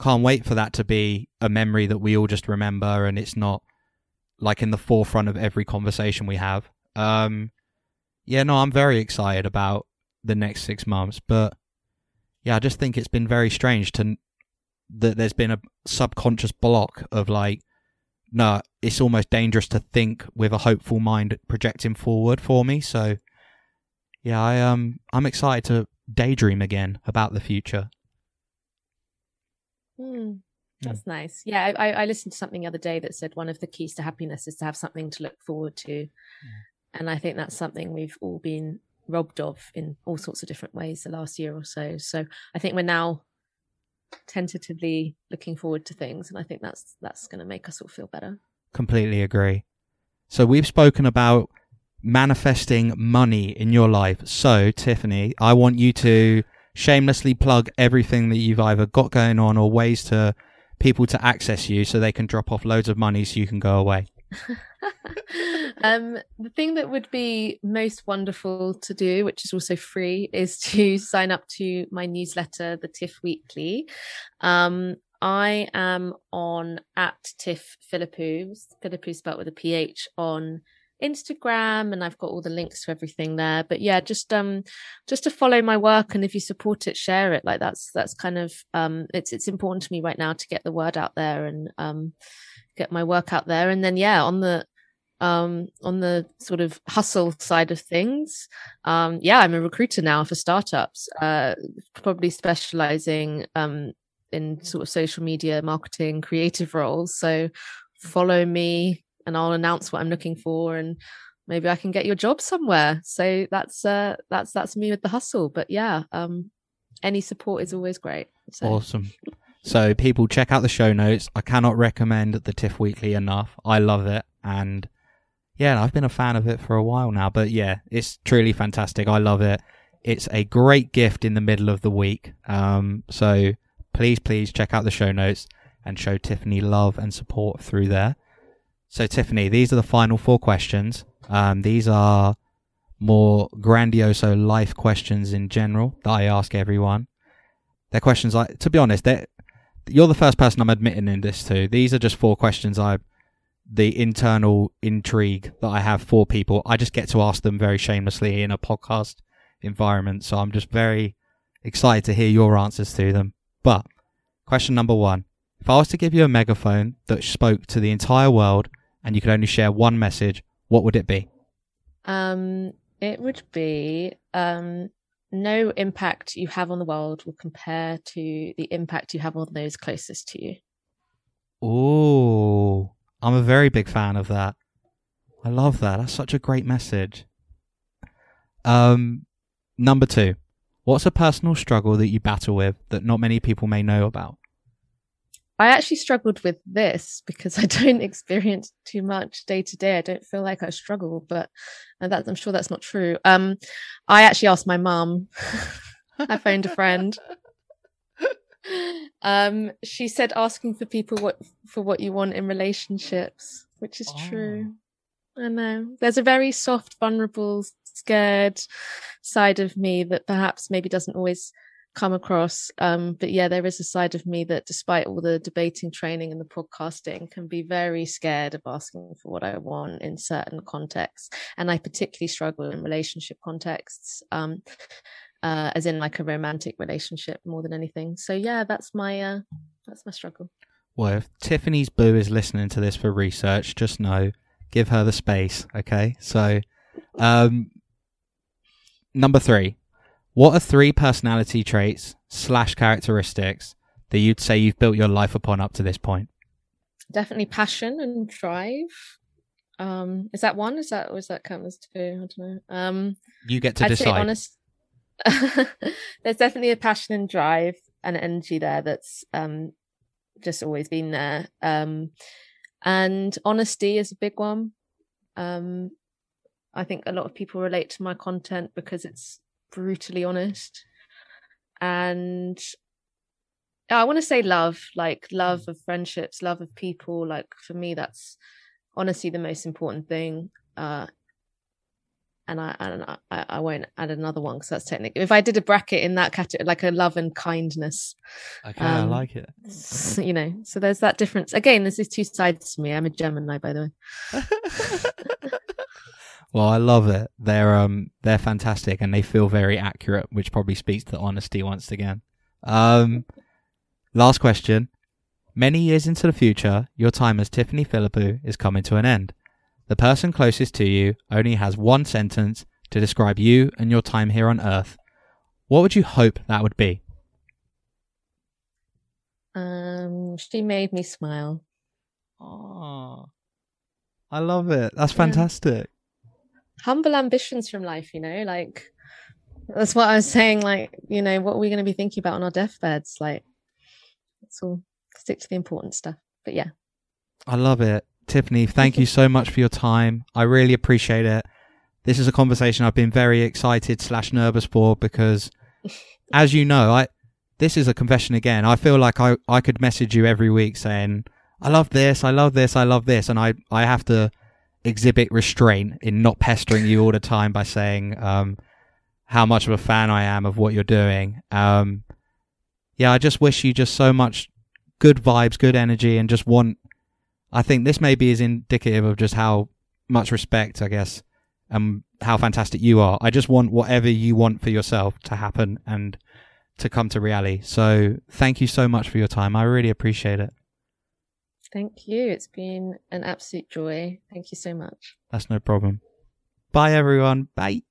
can't wait for that to be a memory that we all just remember and it's not like in the forefront of every conversation we have. Um, yeah, no, I'm very excited about the next six months, but yeah, I just think it's been very strange to that there's been a subconscious block of like, no, it's almost dangerous to think with a hopeful mind projecting forward for me. So, yeah, I um, I'm excited to daydream again about the future.
Hmm. That's nice. Yeah, I, I listened to something the other day that said one of the keys to happiness is to have something to look forward to. And I think that's something we've all been robbed of in all sorts of different ways the last year or so. So I think we're now tentatively looking forward to things and I think that's that's going to make us all feel better.
Completely agree. So we've spoken about manifesting money in your life. So Tiffany, I want you to shamelessly plug everything that you've either got going on or ways to people to access you so they can drop off loads of money so you can go away?
um, the thing that would be most wonderful to do, which is also free, is to sign up to my newsletter, the TIFF Weekly. Um, I am on at Tiff Philippou, Philippou spelled with a PH on Instagram and I've got all the links to everything there. But yeah, just um just to follow my work and if you support it, share it. Like that's that's kind of um it's it's important to me right now to get the word out there and um get my work out there. And then yeah, on the um on the sort of hustle side of things um yeah i'm a recruiter now for startups uh probably specializing um in sort of social media marketing creative roles so follow me and I'll announce what I'm looking for and maybe I can get your job somewhere. So that's uh that's that's me with the hustle. But yeah, um any support is always great. So.
Awesome. So people check out the show notes. I cannot recommend the TIFF Weekly enough. I love it and yeah, I've been a fan of it for a while now, but yeah, it's truly fantastic. I love it. It's a great gift in the middle of the week. Um, so please, please check out the show notes and show Tiffany love and support through there. So, Tiffany, these are the final four questions. Um, these are more grandiose life questions in general that I ask everyone. They're questions like, to be honest, you're the first person I'm admitting in this to. These are just four questions I, the internal intrigue that I have for people. I just get to ask them very shamelessly in a podcast environment. So I'm just very excited to hear your answers to them. But question number one if I was to give you a megaphone that spoke to the entire world and you could only share one message, what would it be?
Um, it would be um, no impact you have on the world will compare to the impact you have on those closest to you.
Oh, I'm a very big fan of that. I love that. That's such a great message. Um, number two, what's a personal struggle that you battle with that not many people may know about?
I actually struggled with this because I don't experience too much day to day. I don't feel like I struggle, but that I'm sure that's not true. Um, I actually asked my mum. I phoned a friend. Um, she said asking for people what for what you want in relationships, which is oh. true. I know. There's a very soft, vulnerable scared side of me that perhaps maybe doesn't always come across. Um, but yeah, there is a side of me that, despite all the debating training and the podcasting, can be very scared of asking for what I want in certain contexts. And I particularly struggle in relationship contexts, um, uh, as in like a romantic relationship more than anything. So yeah, that's my uh, that's my struggle.
Well, if Tiffany's boo is listening to this for research, just know, give her the space. Okay, so. Um, number three, what are three personality traits slash characteristics that you'd say you've built your life upon up to this point?
Definitely passion and drive. Um, is that one? Is that was that count as two? I don't know. Um,
you get to I'd decide. honest,
there's definitely a passion and drive and energy there that's um, just always been there. Um, and honesty is a big one. Um, I think a lot of people relate to my content because it's brutally honest. And I want to say love, like love mm. of friendships, love of people. Like for me, that's honestly the most important thing. Uh, and I and I, I won't add another one because that's technically. If I did a bracket in that category, like a love and kindness.
Okay, um, I like it.
You know, so there's that difference. Again, there's these two sides to me. I'm a Gemini, by the
way. Well, I love it. They're um they're fantastic and they feel very accurate, which probably speaks to honesty once again. Um, last question. Many years into the future, your time as Tiffany Philippou is coming to an end. The person closest to you only has one sentence to describe you and your time here on Earth. What would you hope that would be?
Um, she made me smile.
Oh, I love it. That's fantastic
humble ambitions from life, you know, like that's what I was saying. Like, you know, what are we going to be thinking about on our deathbeds? Like, let's all stick to the important stuff. But yeah.
I love it. Tiffany, thank you so much for your time. I really appreciate it. This is a conversation I've been very excited slash nervous for because, as you know, I this is a confession again. I feel like I, I could message you every week saying, I love this, I love this, I love this, and I, I have to exhibit restraint in not pestering you all the time by saying um, how much of a fan I am of what you're doing. Um, yeah, I just wish you just so much good vibes, good energy, and just want. I think this maybe is indicative of just how much respect, I guess, and how fantastic you are. I just want whatever you want for yourself to happen and to come to reality. So thank you so much for your time. I really appreciate it.
Thank you. It's been an absolute joy. Thank you so much.
That's no problem. Bye, everyone. Bye.